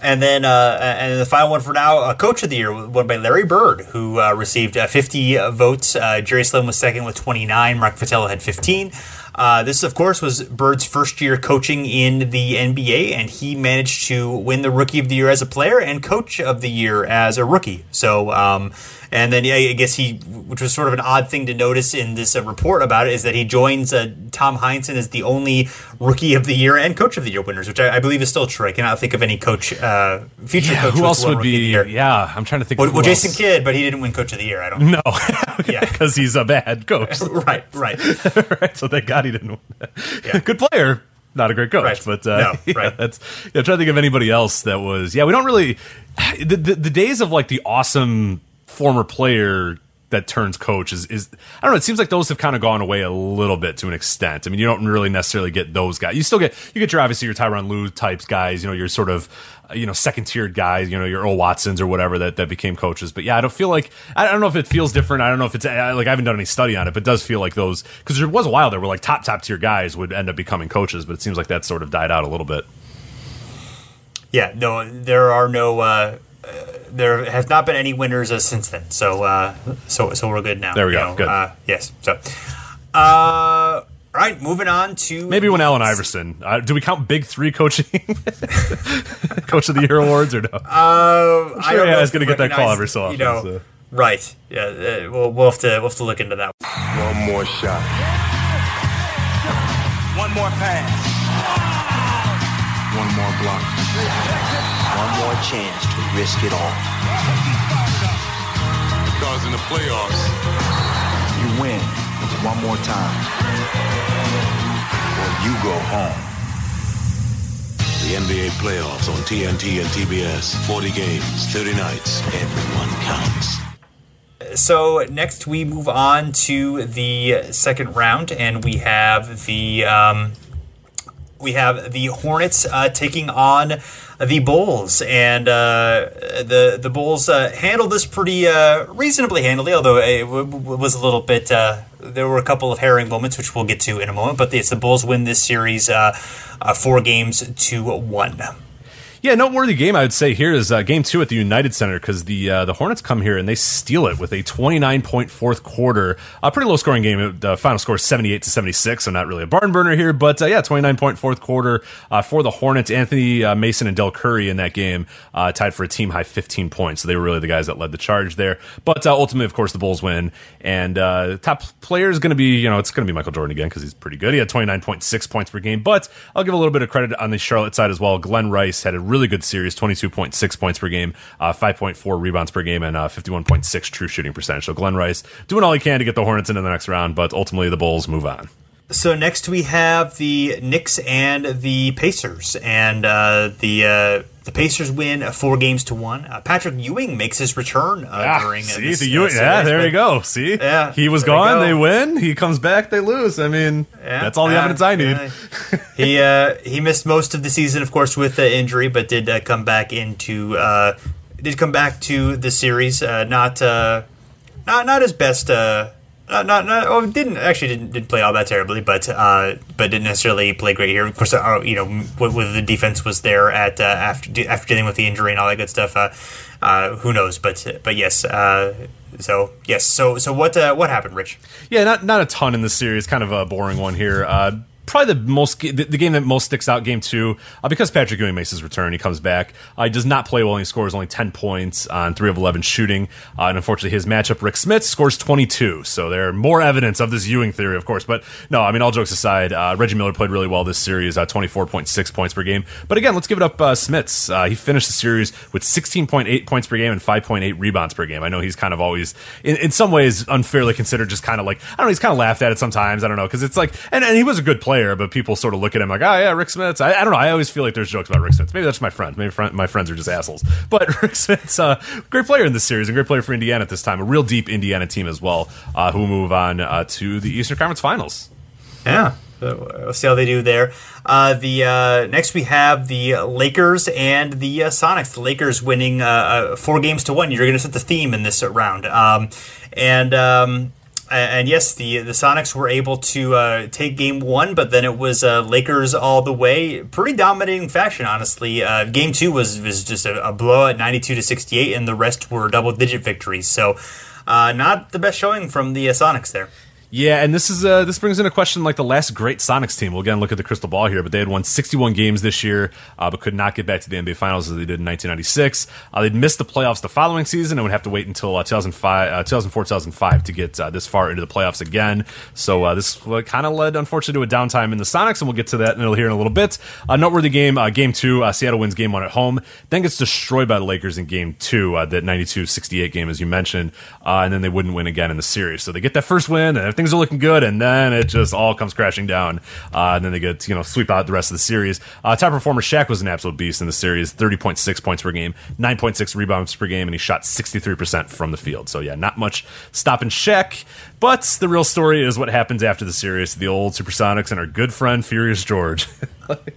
And then, uh, and the final one for now, uh, Coach of the Year, won by Larry Bird, who uh, received uh, 50 votes. Uh, Jerry Sloan was second with 29. Mike Fratello had 15. Uh, this, of course, was Bird's first year coaching in the NBA, and he managed to win the Rookie of the Year as a player and Coach of the Year as a rookie. So, um, and then yeah, I guess he, which was sort of an odd thing to notice in this uh, report about it, is that he joins uh, Tom Heinsohn as the only Rookie of the Year and Coach of the Year winners, which I, I believe is still true. I cannot think of any coach, uh, future Yeah, coach. who else would Rookie of the be? Yeah, I'm trying to think. Well, well Jason. Kidd, but he didn't win Coach of the Year. I don't. Know. No, Yeah. because he's a bad coach. right, right. right. So thank God he didn't win. Yeah. Good player, not a great coach. Right. But uh, No, yeah, that's. Yeah, I'm trying to think of anybody else that was. Yeah, we don't really. The, the, the days of like the awesome former player that turns coach is, is I don't know. It seems like those have kind of gone away a little bit to an extent. I mean, you don't really necessarily get those guys. You still get you get your obviously your Tyronn Lue types guys. You know, your sort of you know second tiered guys. You know, your Earl Watsons or whatever that that became coaches. But yeah, I don't feel like I don't know if it feels different. I don't know if it's like I haven't done any study on it, but it does feel like those because there was a while there where like top top tier guys would end up becoming coaches, but it seems like that sort of died out a little bit. Yeah, no, there are no. Uh, uh, there has not been any winners uh, since then. So, uh, so, so we're good now. There we you go, good. Uh, yes. So, uh, right. Moving on to Maybe when Allen Iverson. Uh, do we count Big Three coaching, Coach of the Year awards or no? Uh, I sure don't yeah, he's gonna get that call recognize, every so You know, so. right? Yeah, uh, we'll, we'll have to we'll have to look into that. One more shot. One more pass. One more block. One more chance to risk it all. Because in the playoffs, You win one more time. Or you go home. The NBA playoffs on TNT and TBS. 40 games, 30 nights. Everyone counts. So next we move on to the second round, and we have the um, we have the Hornets uh, taking on the Bulls, and uh, the the Bulls uh, handled this pretty uh, reasonably handily, although it w- w- was a little bit. Uh, there were a couple of herring moments, which we'll get to in a moment. But it's the Bulls win this series uh, four games to one. Yeah, noteworthy game I would say here is uh, game two at the United Center because the uh, the Hornets come here and they steal it with a 29 point fourth quarter. A pretty low scoring game. The final score is 78 to 76, so not really a barn burner here, but uh, yeah, 29 point fourth quarter uh, for the Hornets. Anthony uh, Mason and Dell Curry in that game uh, tied for a team high 15 points, so they were really the guys that led the charge there. But uh, ultimately, of course, the Bulls win, and uh, top player is going to be you know it's going to be Michael Jordan again because he's pretty good. He had 29.6 points per game, but I'll give a little bit of credit on the Charlotte side as well. Glen Rice had a really good series 22.6 points per game, uh, 5.4 rebounds per game, and uh, 51.6 true shooting percentage. So Glen Rice doing all he can to get the Hornets into the next round, but ultimately the Bulls move on. So next we have the Knicks and the Pacers, and uh, the uh, the Pacers win four games to one. Uh, Patrick Ewing makes his return uh, Ah, during uh, see, this, the uh, Ewing- yeah, there you go. See, Yeah, he was gone. They win. He comes back. They lose. I mean, Yeah, that's all the uh, evidence I need. yeah. he uh, he missed most of the season, of course, with the injury, but did uh, come back into uh, did come back to the series. Uh, not uh, not not his best. Uh, not, not, not oh, didn't actually didn't, didn't play all that terribly, but uh, but didn't necessarily play great here. Of course, uh, you know, with the defense was there at uh, after after dealing with the injury and all that good stuff. Uh, uh, who knows? But but yes. Uh, so yes. So so what what happened, Rich? Yeah, not not a ton in this series. Kind of a boring one here. Probably the most the, the game that most sticks out. Game two, uh, because Patrick Ewing makes his return, he comes back. Uh, he does not play well. He scores only ten points on three of eleven shooting, uh, and unfortunately, his matchup Rik Smits scores twenty two. So there are more evidence of this Ewing theory, of course. But no, I mean all jokes aside, uh, Reggie Miller played really well this series, uh, twenty four point six points per game. But again, let's give it up uh, Smits. Uh, he finished the series with sixteen point eight points per game and five point eight rebounds per game. I know he's kind of always in, in some ways unfairly considered just kind of like I don't know. He's kind of laughed at it sometimes. I don't know because it's like and, and he was a good player, but people sort of look at him like, oh yeah, Rik Smits. I, I don't know. I always feel like there's jokes about Rik Smits. Maybe that's my friend. Maybe friend, my friends are just assholes. But Rik Smits, uh, great player in this series and great player for Indiana at this time. A real deep Indiana team as well, uh, who move on uh, to the Eastern Conference Finals. Yeah. So we'll see how they do there. Uh, the uh, next we have the Lakers and the uh, Sonics. The Lakers winning uh, uh, four games to one. You're going to set the theme in this round. Um, and um, and yes, the the Sonics were able to uh, take game one, but then it was uh, Lakers all the way. Pretty dominating fashion, honestly. Uh, game two was was just a, a blowout, 92 to 68, and the rest were double digit victories. So. Uh, not the best showing from the uh, Sonics there. Yeah, and this is uh, this brings into question like the last great Sonics team. We'll again look at the crystal ball here, but they had won 61 games this year, uh, but could not get back to the NBA Finals as they did in 1996. Uh, they'd missed the playoffs the following season and would have to wait until uh, 2005, uh, 2004, 2005 to get uh, this far into the playoffs again. So uh, this kind of led, unfortunately, to a downtime in the Sonics, and we'll get to that in a- here in a little bit. A noteworthy game, uh, game two, uh, Seattle wins game one at home, then gets destroyed by the Lakers in game two, uh, that 92-68 game, as you mentioned, uh, and then they wouldn't win again in the series. So they get that first win, and things are looking good, and then it just all comes crashing down, uh, and then they get you know sweep out the rest of the series. Uh, top performer Shaq was an absolute beast in the series, 30.6 points per game, 9.6 rebounds per game, and he shot 63% from the field. So yeah, not much stopping Shaq. But the real story is what happens after the series to the old Supersonics and our good friend Furious George.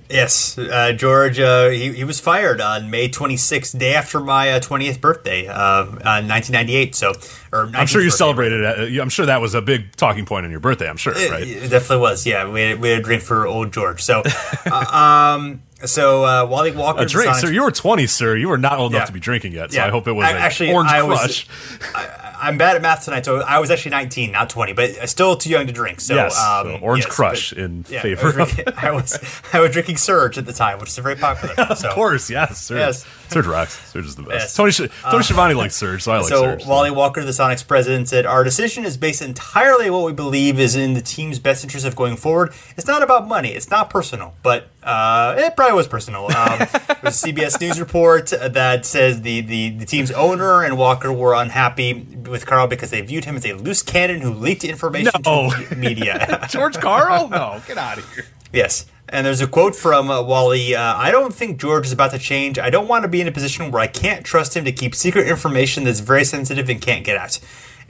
Yes, uh, George. Uh, he, he was fired on May 26th, day after my uh, 20th birthday, uh, uh, 1998. So, or I'm sure you birthday. celebrated it. I'm sure that was a big talking point on your birthday. I'm sure, right? It definitely was. Yeah, we had, we had a drink for old George. So, uh, um, so uh, Wally Walker. A drink, Sonics- sir. You were 20, sir. You were not old Yeah. enough to be drinking yet. So Yeah. I hope it was I- a actually, orange I was- crush. I'm bad at math tonight, so I was actually 19, not 20, but still too young to drink. So, yes, um, so orange yes, crush in yeah, favor. I was, drinking, I was I was drinking Surge at the time, which is a very popular. So. of course, yes, Surge. Yes. Surge rocks. Surge is the best. Yes. Uh, Tony, Sh- Tony Schiavone likes Surge, so I like so Surge. Wally Walker, the Sonics president, said, "Our decision is based entirely on what we believe is in the team's best interest of going forward. It's not about money. It's not personal, but uh, it probably was personal." Um, was a CBS News report that says the, the the team's owner and Walker were unhappy with Karl because they viewed him as a loose cannon who leaked information No. to the media. George Karl? No, get out of here. Yes. And there's a quote from uh, Wally uh, I don't think George is about to change. I don't want to be in a position where I can't trust him to keep secret information that's very sensitive and can't get out.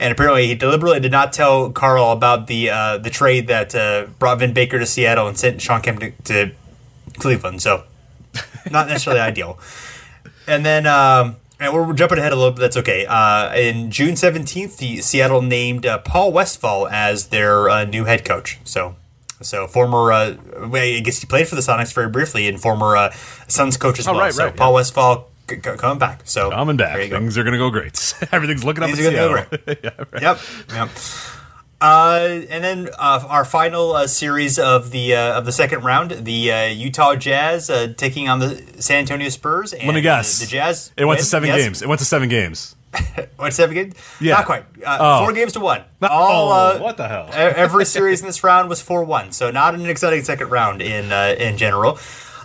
And apparently, he deliberately did not tell Karl about the uh, the trade that uh, brought Vin Baker to Seattle and sent Shawn Kemp to, to Cleveland. So, not necessarily ideal. And then, um, and we're jumping ahead a little bit. That's okay. Uh, in June seventeenth, the Seattle named uh, Paul Westphal as their uh, new head coach. So, so former, uh, I guess he played for the Sonics very briefly, and former uh, Suns coach as Oh, well. right, so right, Paul yeah. Westphal c- c- coming back. So Coming back. You go. Things are going to go great. Everything's looking up Things in are gonna Seattle. go yeah, right. Yep. Yep. Uh, and then uh, our final uh, series of the uh, of the second round, the uh, Utah Jazz uh, taking on the San Antonio Spurs. And Let me guess. The, the Jazz. It went to seven Yes. games. It went to seven games. What seven games? Yeah. Not quite. Uh, Oh. Four games to one. Not- All. oh, what the hell? Every series in this round was four one. So not an exciting second round in uh, in general.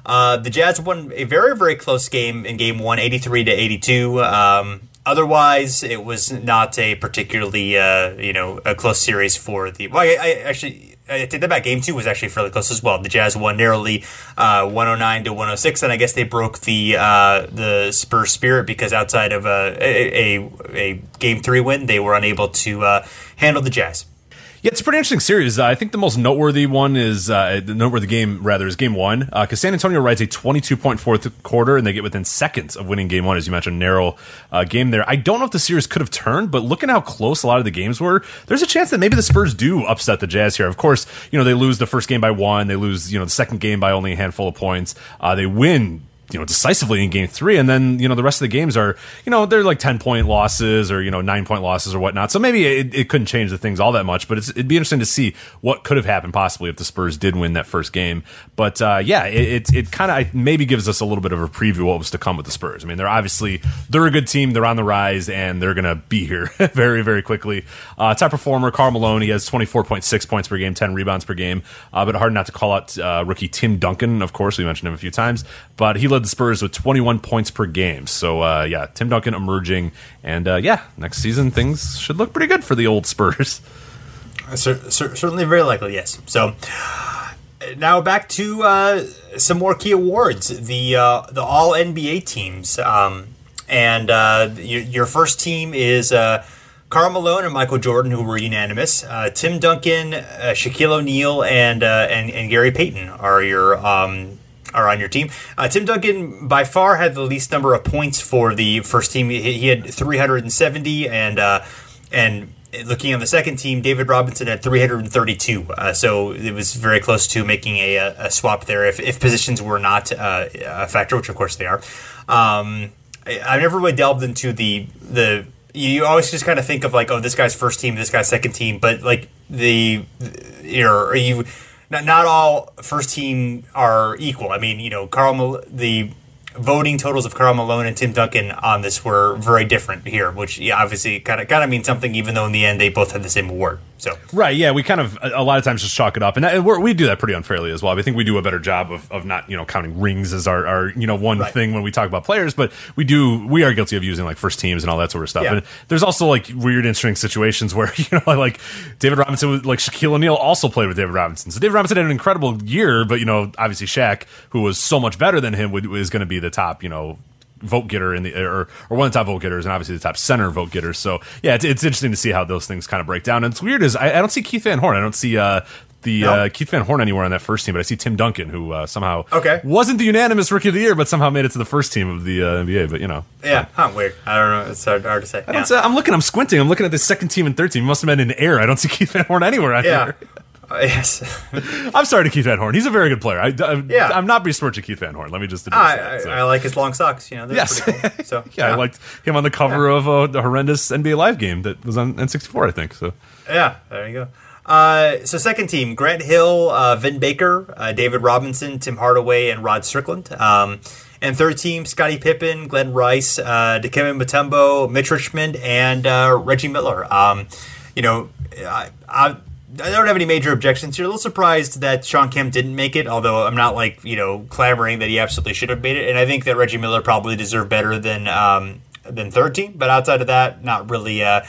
Uh, the Jazz won a very very close game in game one, 83 to eighty two. Um, otherwise, it was not a particularly uh, you know a close series for the. Well, I, I actually. I take that back. Game two was actually fairly close as well. The Jazz won narrowly, uh, 109 to 106, and I guess they broke the uh, the Spurs spirit because outside of a, a, a, a game three win, they were unable to uh, handle the Jazz. Yeah, it's a pretty interesting series. Uh, I think the most noteworthy one is uh, the noteworthy game rather is game one because San Antonio rides a 22 point fourth quarter and they get within seconds of winning game one, as you mentioned, narrow uh, game there. I don't know if the series could have turned, but looking how close a lot of the games were, there's a chance that maybe the Spurs do upset the Jazz here. Of course, you know they lose the first game by one, they lose you know the second game by only a handful of points. Uh, they win you know decisively in game three and then you know the rest of the games are you know they're like 10 point losses or you know 9 point losses or whatnot. So maybe it, it couldn't change the things all that much but it'd be interesting to see what could have happened possibly if the spurs did win that first game. But uh, yeah it, it, it kind of maybe gives us a little bit of a preview what was to come with the spurs. I mean they're obviously they're a good team they're on the rise and they're gonna be here very very quickly. Uh, top performer karl malone he has 24.6 points per game 10 rebounds per game. Uh, but hard not to call out uh, rookie tim duncan of course we mentioned him a few times. But he led the spurs with 21 points per game so uh, yeah tim duncan emerging and uh, yeah next season things should look pretty good for the old spurs cer- certainly, very likely, yes. So now back to uh, some more key awards. The uh, the All NBA teams, um, and uh, your, your first team is. Uh, Karl Malone and Michael Jordan, who were unanimous. Uh, Tim Duncan, uh, Shaquille O'Neal, and, uh, and and Gary Payton are your um, are on your team. Uh, Tim Duncan by far had the least number of points for the first team. He, he had 370, and uh, and looking on the second team, David Robinson had 332. Uh, so it was very close to making a, a swap there if, if positions were not uh, a factor, which of course they are. Um, I, I've never really delved into the the. You always just kind of think of like, oh, this guy's first team, this guy's second team, but like the, you know, you not, not all first team are equal. I mean, you know, Karl the voting totals of Karl Malone and Tim Duncan on this were very different here, which yeah, obviously kind of kind of means something, even though in the end they both had the same award. So Right, yeah, we kind of a lot of times just chalk it up, and that, we're, we do that pretty unfairly as well. I think we do a better job of, of not you know counting rings as our, our you know one Right. thing when we talk about players, but we do we are guilty of using like first teams and all that sort of stuff. Yeah. And there's also like weird, interesting situations where you know like David Robinson, was, like Shaquille O'Neal, also played with David Robinson. So David Robinson had an incredible year, but you know obviously Shaq, who was so much better than him, would, is going to be the top you know vote getter in the or or one of the top vote getters and obviously the top center vote getters. So yeah, it's, it's interesting to see how those things kind of break down. And it's weird is I, I don't see Keith Van Horn. I don't see uh, the No? uh, Keith Van Horn anywhere on that first team, but I see Tim Duncan who uh, somehow Okay. wasn't the unanimous rookie of the year, but somehow made it to the first team of the uh, NBA. But you know. yeah, huh, weird. I don't know. It's hard, hard to say. I I'm looking. I'm squinting. I'm looking at the second team and third team. It must have been in the air. I don't see Keith Van Horn anywhere yeah. Uh, yes. I'm sorry to Keith Van Horn. He's a very good player. I, I, Yeah. I'm not besmirching Keith Van Horn. Let me just I, that. I, so. I like his long socks. You know, Yes. cool. So Yeah, I liked him on the cover of uh, the horrendous NBA Live game that was on N64, I think. So Yeah, there you go. Uh, so second team: Grant Hill, uh, Vin Baker, uh, David Robinson, Tim Hardaway, and Rod Strickland. Um, and third team: Scottie Pippen, Glen Rice, uh, Dikembe Mutombo, Mitch Richmond, and uh, Reggie Miller. Um, you know, I, I I don't have any major objections here. A little surprised that Shawn Kemp didn't make it, although I'm not like you know clamoring that he absolutely should have made it. And I think that Reggie Miller probably deserved better than um, than third team. But outside of that, not really. Uh,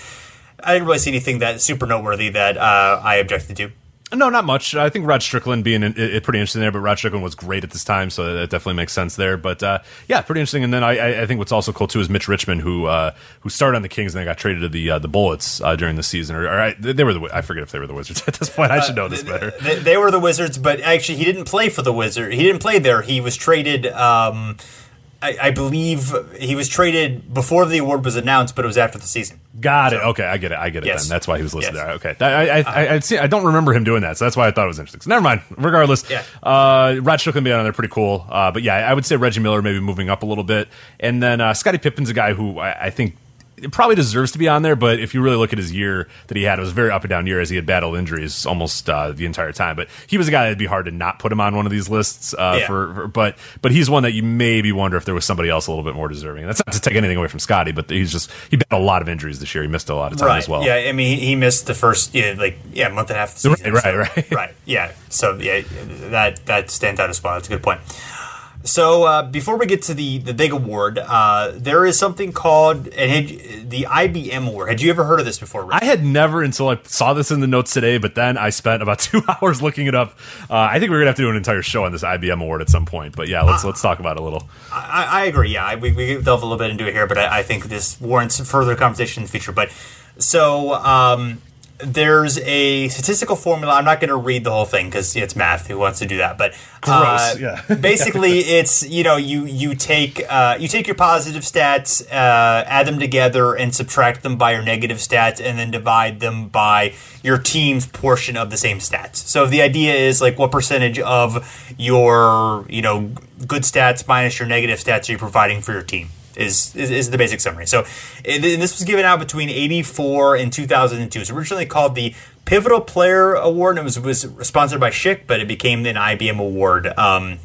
I didn't really see anything that super noteworthy that uh, I objected to. No, not much. I think Rod Strickland being in, it, pretty interesting there, but Rod Strickland was great at this time, so that definitely makes sense there. But uh, yeah, pretty interesting. And then I, I- think what's also cool too is Mitch Richmond, who uh, who started on the Kings and then got traded to the uh, the Bullets uh, during the season, or, or I, they were the I forget if they were the Wizards at this point. I should know this better. They, they were the Wizards, but actually he didn't play for the Wizard. He didn't play there. He was traded. Um, I, I believe he was traded before the award was announced, but it was after the season. Got it. Okay, I get it. I get it. Yes. Then that's why he was listed Yes. there. Okay, I I, I, I, see, I don't remember him doing that, so that's why I thought it was interesting. So never mind. Regardless, Yeah. uh, Rod Strickland being on there pretty cool. Uh, but yeah, I would say Reggie Miller maybe moving up a little bit, and then uh, Scottie Pippen's a guy who I, I think probably deserves to be on there. But if you really look at his year that he had, it was a very up and down year as he had battled injuries almost uh, the entire time. But he was a guy that'd be hard to not put him on one of these lists. Uh, Yeah. for, for but but he's one that you maybe wonder if there was somebody else a little bit more deserving. That's not to take anything away from Scottie, but he's just he had a lot of injuries this year. He missed a lot of time right. as well. Yeah. I mean, he, he missed the first yeah, like yeah month and a half season. Right, so- right, right. right. Yeah. So yeah, that that stands out as well. That's a good point. So uh, before we get to the the big award, uh, there is something called and had, the IBM award. Had you ever heard of this before? Rick? I had never until I saw this in the notes today, but then I spent about two hours looking it up. Uh, I think we're gonna have to do an entire show on this IBM award at some point. But yeah, let's let's talk about it a little. I, I agree. Yeah, I- we, we delve a little bit into it here, but I, I think this warrants further conversation in the future. But so um, there's a statistical formula. I'm not going to read the whole thing because it's math. Who wants to do that? But uh, yeah. basically, it's you know you you take uh, you take your positive stats, uh, add them together, and subtract them by your negative stats, and then divide them by your team's portion of the same stats. So the idea is like what percentage of your you know good stats minus your negative stats are you providing for your team is is, is the basic summary. So and this was given out between 84 and 2002. It's originally called the Pivotal Player Award and it was, was sponsored by Schick, but it became an IBM award. Um,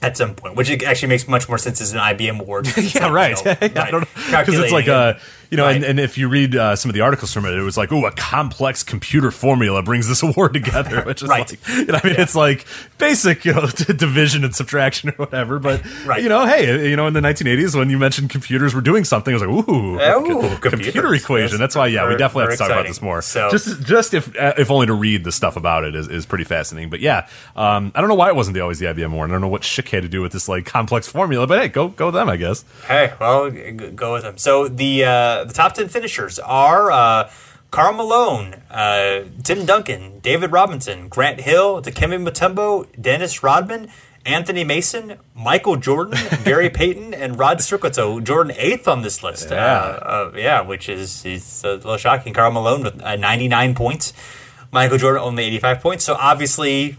at some point, which actually makes much more sense as an IBM award. Yeah, right. You know, don't because it's like it. uh, you know, and, Right. and if you read uh, some of the articles from it, it was like, oh, a complex computer formula brings this award together, which is Right. like, you know, I mean, it's like basic, you know, division and subtraction or whatever. But Right. you know, hey, you know, in the 1980s when you mentioned computers were doing something, I was like, ooh, Oh, computer equation. That's why, yeah, we definitely have to talk about this more. So- just just if uh, if only to read the stuff about it is, is pretty fascinating. But yeah, um, I don't know why it wasn't the, always the IBM award. I don't know what Schick had to do with this like complex formula, but hey, go go with them, I guess. Hey, well, go with them. So the uh, the top ten finishers are uh, Karl Malone, uh, Tim Duncan, David Robinson, Grant Hill, Dikembe Mutombo, Dennis Rodman, Anthony Mason, Michael Jordan, Gary Payton, and Rod Strickland. So Jordan eighth on this list. Yeah. uh, uh, yeah, which is is a little shocking. Karl Malone with uh, ninety nine points, Michael Jordan only eighty five points. So obviously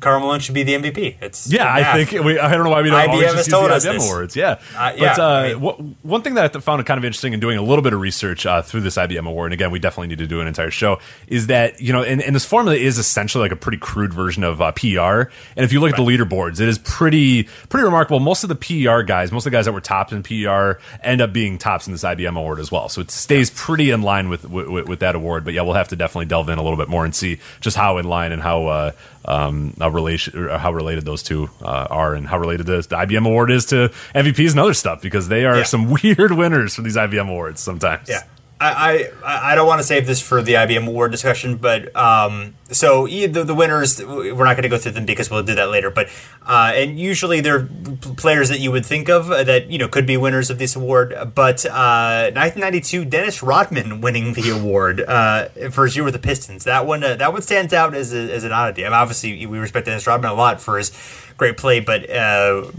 Karl Malone should be the MVP. It's Yeah, I think we, I don't know why we don't IBM always just use told the us IBM this. awards. Yeah, Uh, yeah, but uh, I mean- wha- one thing that I found kind of interesting in doing a little bit of research uh, through this IBM award, and again, we definitely need to do an entire show, is that you know, and, and this formula is essentially like a pretty crude version of uh, PR. And if you look at the leaderboards, it is pretty pretty remarkable. Most of the PR guys, most of the guys that were tops in PR, end up being tops in this IBM award as well. So it stays pretty in line with with, with that award. But yeah, we'll have to definitely delve in a little bit more and see just how in line and how. Um, how relation how related those two uh, are, and how related the, the IBM award is to MVPs and other stuff, because they are Yeah. some weird winners for these IBM awards sometimes. Yeah. I, I, I don't want to save this for the IBM award discussion, but um, so the, the winners, we're not going to go through them because we'll do that later. But uh, and usually they're players that you would think of uh, that you know could be winners of this award. But uh, 1992, Dennis Rodman winning the award uh, for his year with the Pistons. That one uh, that one stands out as, a, as an oddity. I mean, obviously we respect Dennis Rodman a lot for his great play, but uh,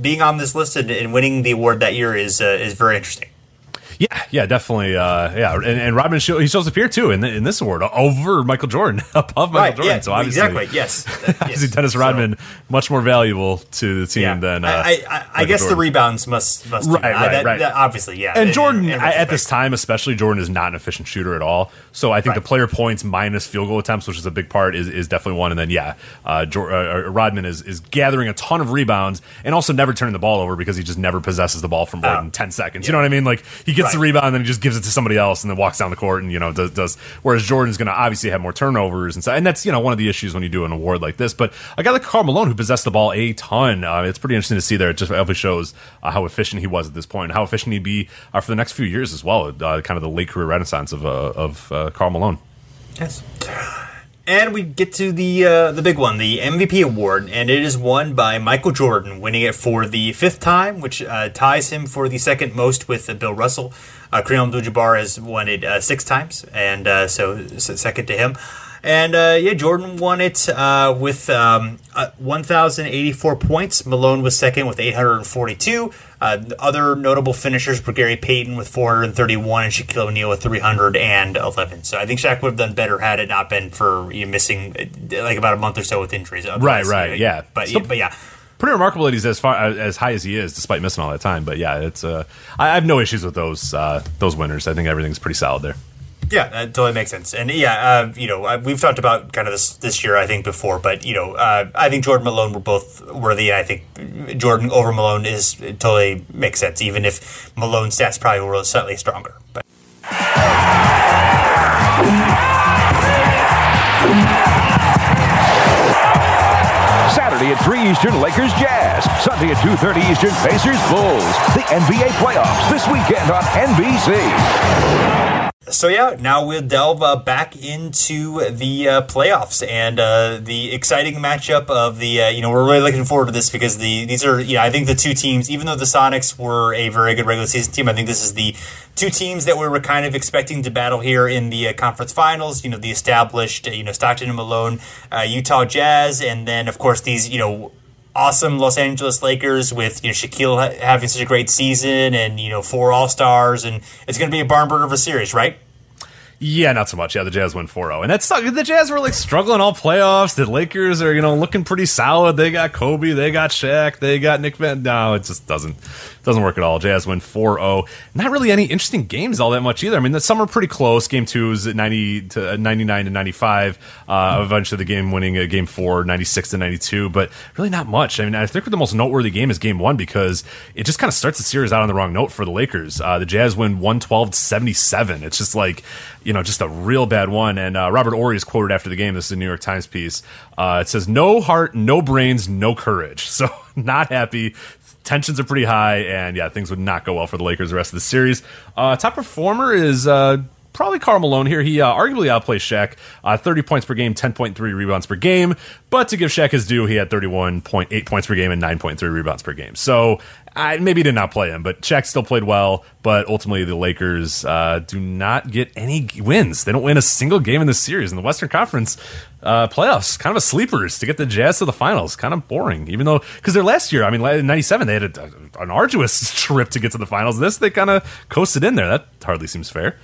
being on this list and, and winning the award that year is uh, is very interesting. Yeah, yeah, definitely. Uh, yeah, and, and Rodman show, he shows up here too in, the, in this award over Michael Jordan, above Michael Right, Jordan. yeah, so obviously, exactly, yes. obviously Yes. Dennis So- Rodman much more valuable to the team Yeah. than uh, I, I, I, guess the rebounds must must Right, uh, right, that- right. that- obviously, yeah. And Jordan, at this time, especially, Jordan is not an efficient shooter at all. So I think the player points minus field goal attempts, which is a big part, is, is definitely one. And then yeah, uh, uh, uh, Rodman is is gathering a ton of rebounds and also never turning the ball over because he just never possesses the ball for more Oh. than ten seconds. You know what I mean? Like he gets the Right. rebound and then he just gives it to somebody else and then walks down the court and you know does. does whereas Jordan's going to obviously have more turnovers and so and that's you know one of the issues when you do an award like this. But a guy like Karl Malone who possessed the ball a ton, uh, it's pretty interesting to see there. It just obviously shows uh, how efficient he was at this point, and how efficient he'd be uh, for the next few years as well. Uh, kind of the late career renaissance of uh, of uh, Carl Malone. Yes. And we get to the uh, the big one, the MVP award, and it is won by Michael Jordan, winning it for the fifth time, which uh, ties him for the second most with uh, Bill Russell. Uh, Kareem Abdul-Jabbar has won it uh, six times, and uh, so second to him. And uh, yeah, Jordan won it uh, with um, uh, 1,084 points. Malone was second with 842. Uh, other notable finishers were Gary Payton with 431 and Shaquille O'Neal with 311. So I think Shaq would have done better had it not been for you know, missing uh, like about a month or so with injuries. Right, uh, yeah. But Still- but yeah. Pretty remarkable that he's as far as high as he is, despite missing all that time. But yeah, it's uh, I I have no issues with those uh, those winners. I think everything's pretty solid there. Yeah, that totally makes sense. And yeah, uh, you know, uh, we've talked about kind of this this year, I think, before, but you know, uh, I think Jordan Malone were both worthy. I think Jordan over Malone is totally makes sense, even if Malone's stats probably were slightly stronger. But Saturday at 3 Eastern, Lakers Jazz. Sunday at 2.30 Eastern, Pacers Bulls. The NBA playoffs this weekend on NBC. So yeah, now we'll delve uh, back into the uh, playoffs and uh, the exciting matchup of the. Uh, you know, we're really looking forward to this because the these are. You know, I think the two teams, even though the Sonics were a very good regular season team, I think this is the two teams that we were kind of expecting to battle here in the uh, conference finals. You know, the established, uh, you know, Stockton and Malone, Utah Jazz, and then of course these, you know awesome Los Angeles Lakers with you know Shaquille ha- having such a great season and you know four All Stars and it's going to be a barn burner of a series, right? Yeah, not so much. Yeah, the Jazz win 4-0. And that's the Jazz were like struggling all playoffs. The Lakers are, you know, looking pretty solid. They got Kobe, they got Shaq, they got Nick Van. No, it just doesn't doesn't work at all. Jazz win 4-0. Not really any interesting games all that much either. I mean, some are pretty close. Game 2 is 90 to uh, 99 to 95. Uh, eventually the game winning uh, game 4 96 to 92, but really not much. I mean, I think the most noteworthy game is game 1 because it just kind of starts the series out on the wrong note for the Lakers. Uh, the Jazz win 112 to 77. It's just like you know, just a real bad one. And uh, Robert Horry is quoted after the game. This is a New York Times piece. Uh, it says, "No heart, no brains, no courage." So not happy. Tensions are pretty high, and yeah, things would not go well for the Lakers the rest of the series. Uh, top performer is. Uh, Probably Karl Malone here. He uh, arguably outplays Shaq. Uh, 30 points per game, 10.3 rebounds per game. But to give Shaq his due, he had 31.8 points per game and 9.3 rebounds per game. So I maybe did not play him, but Shaq still played well. But ultimately, the Lakers uh, do not get any wins. They don't win a single game in this series in the Western Conference uh, playoffs. Kind of a sleepers to get the Jazz to the finals. Kind of boring, even though because their last year, I mean, in '97 they had a, an arduous trip to get to the finals. This they kind of coasted in there. That hardly seems fair.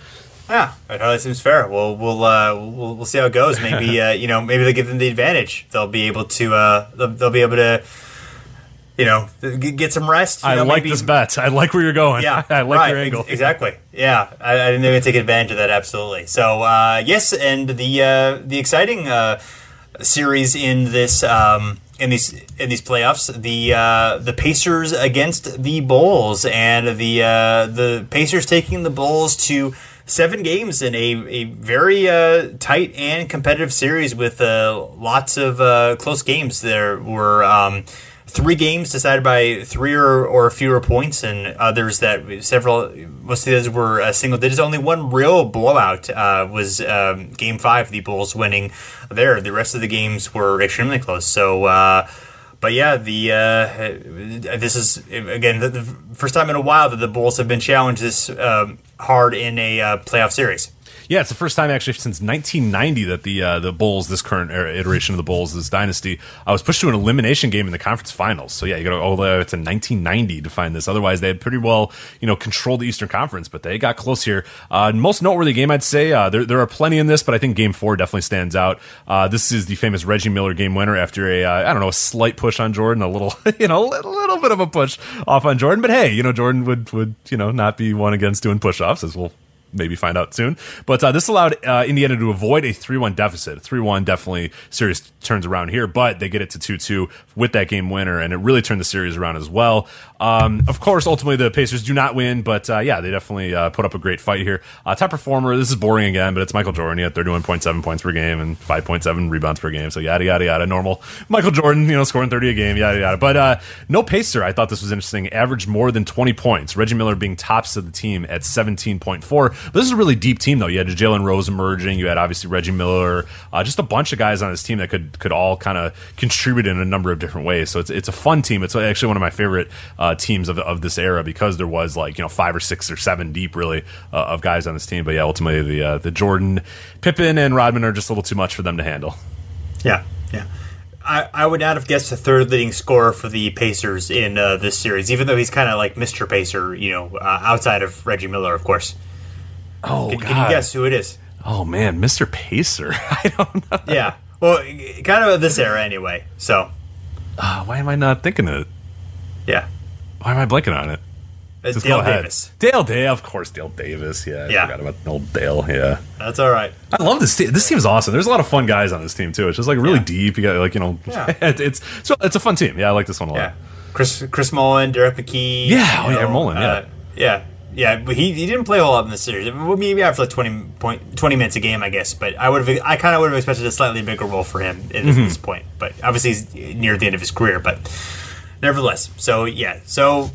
Yeah, that totally seems fair. We'll we'll uh, we'll, we'll see how it goes. Maybe uh, you know maybe they give them the advantage. They'll be able to uh, they'll, they'll be able to you know get some rest. You I know, like maybe- this bet. I like where you're going. Yeah, I like right, your ex- angle. exactly. Yeah, I, I didn't even take advantage of that. Absolutely. So uh, yes, and the uh, the exciting uh, series in this um, in these in these playoffs, the uh, the Pacers against the Bulls, and the uh, the Pacers taking the Bulls to. Seven games in a, a very uh, tight and competitive series with uh, lots of uh, close games. There were um, three games decided by three or, or fewer points, and others that several most of those were uh, single digits. Only one real blowout uh, was um, Game Five, the Bulls winning there. The rest of the games were extremely close. So. Uh, but yeah, the uh, this is again the, the first time in a while that the Bulls have been challenged this um, hard in a uh, playoff series. Yeah, it's the first time actually since 1990 that the uh, the Bulls, this current iteration of the Bulls, this dynasty, I was pushed to an elimination game in the conference finals. So yeah, you got to go all the way to 1990 to find this. Otherwise, they had pretty well you know controlled the Eastern Conference, but they got close here. Uh, most noteworthy game, I'd say, uh, there there are plenty in this, but I think Game Four definitely stands out. Uh, this is the famous Reggie Miller game winner after a uh, I don't know a slight push on Jordan, a little you know a little bit of a push off on Jordan, but hey, you know Jordan would would you know not be one against doing push offs as we'll maybe find out soon. But uh, this allowed uh, Indiana to avoid a 3 1 deficit. 3 1 definitely series turns around here, but they get it to 2 2 with that game winner, and it really turned the series around as well. Um, of course, ultimately, the Pacers do not win, but uh, yeah, they definitely uh, put up a great fight here. Uh, top performer, this is boring again, but it's Michael Jordan. He had 31.7 points per game and 5.7 rebounds per game, so yada, yada, yada. Normal Michael Jordan, you know, scoring 30 a game, yada, yada. But uh, no Pacer, I thought this was interesting, averaged more than 20 points. Reggie Miller being tops of the team at 17.4. But this is a really deep team, though. You had Jalen Rose emerging. You had obviously Reggie Miller, uh, just a bunch of guys on this team that could could all kind of contribute in a number of different ways. So it's it's a fun team. It's actually one of my favorite uh, teams of, of this era because there was like you know five or six or seven deep really uh, of guys on this team. But yeah, ultimately the uh, the Jordan, Pippen, and Rodman are just a little too much for them to handle. Yeah, yeah. I, I would not have guessed the third leading scorer for the Pacers in uh, this series, even though he's kind of like Mr. Pacer, you know, uh, outside of Reggie Miller, of course. Oh, Can, can you guess who it is? Oh man, Mr. Pacer. I don't know. Yeah. Well, kind of this era anyway. So, Uh, why am I not thinking of it? yeah. Why am I blanking on it? It's Just Dale. Davis. Dale, Dale, of course, Dale Davis. Yeah, I Yeah. forgot about old Dale. Yeah, That's all right. I love this team. This team is awesome. There's a lot of fun guys on this team too. It's just like really Yeah. deep. You got like you know, Yeah. it's so it's a fun team. Yeah, I like this one a lot. Yeah. Chris Chris Mullin, Derrick McKey. Yeah, oh, yeah, Mullin, yeah. uh, yeah. Yeah, but he, he didn't play a whole lot in the series. Maybe after like 20, point, 20 minutes a game, I guess. But I would have, I kind of would have expected a slightly bigger role for him at this, Mm-hmm. this point. But obviously, he's near the end of his career. But nevertheless, so yeah, so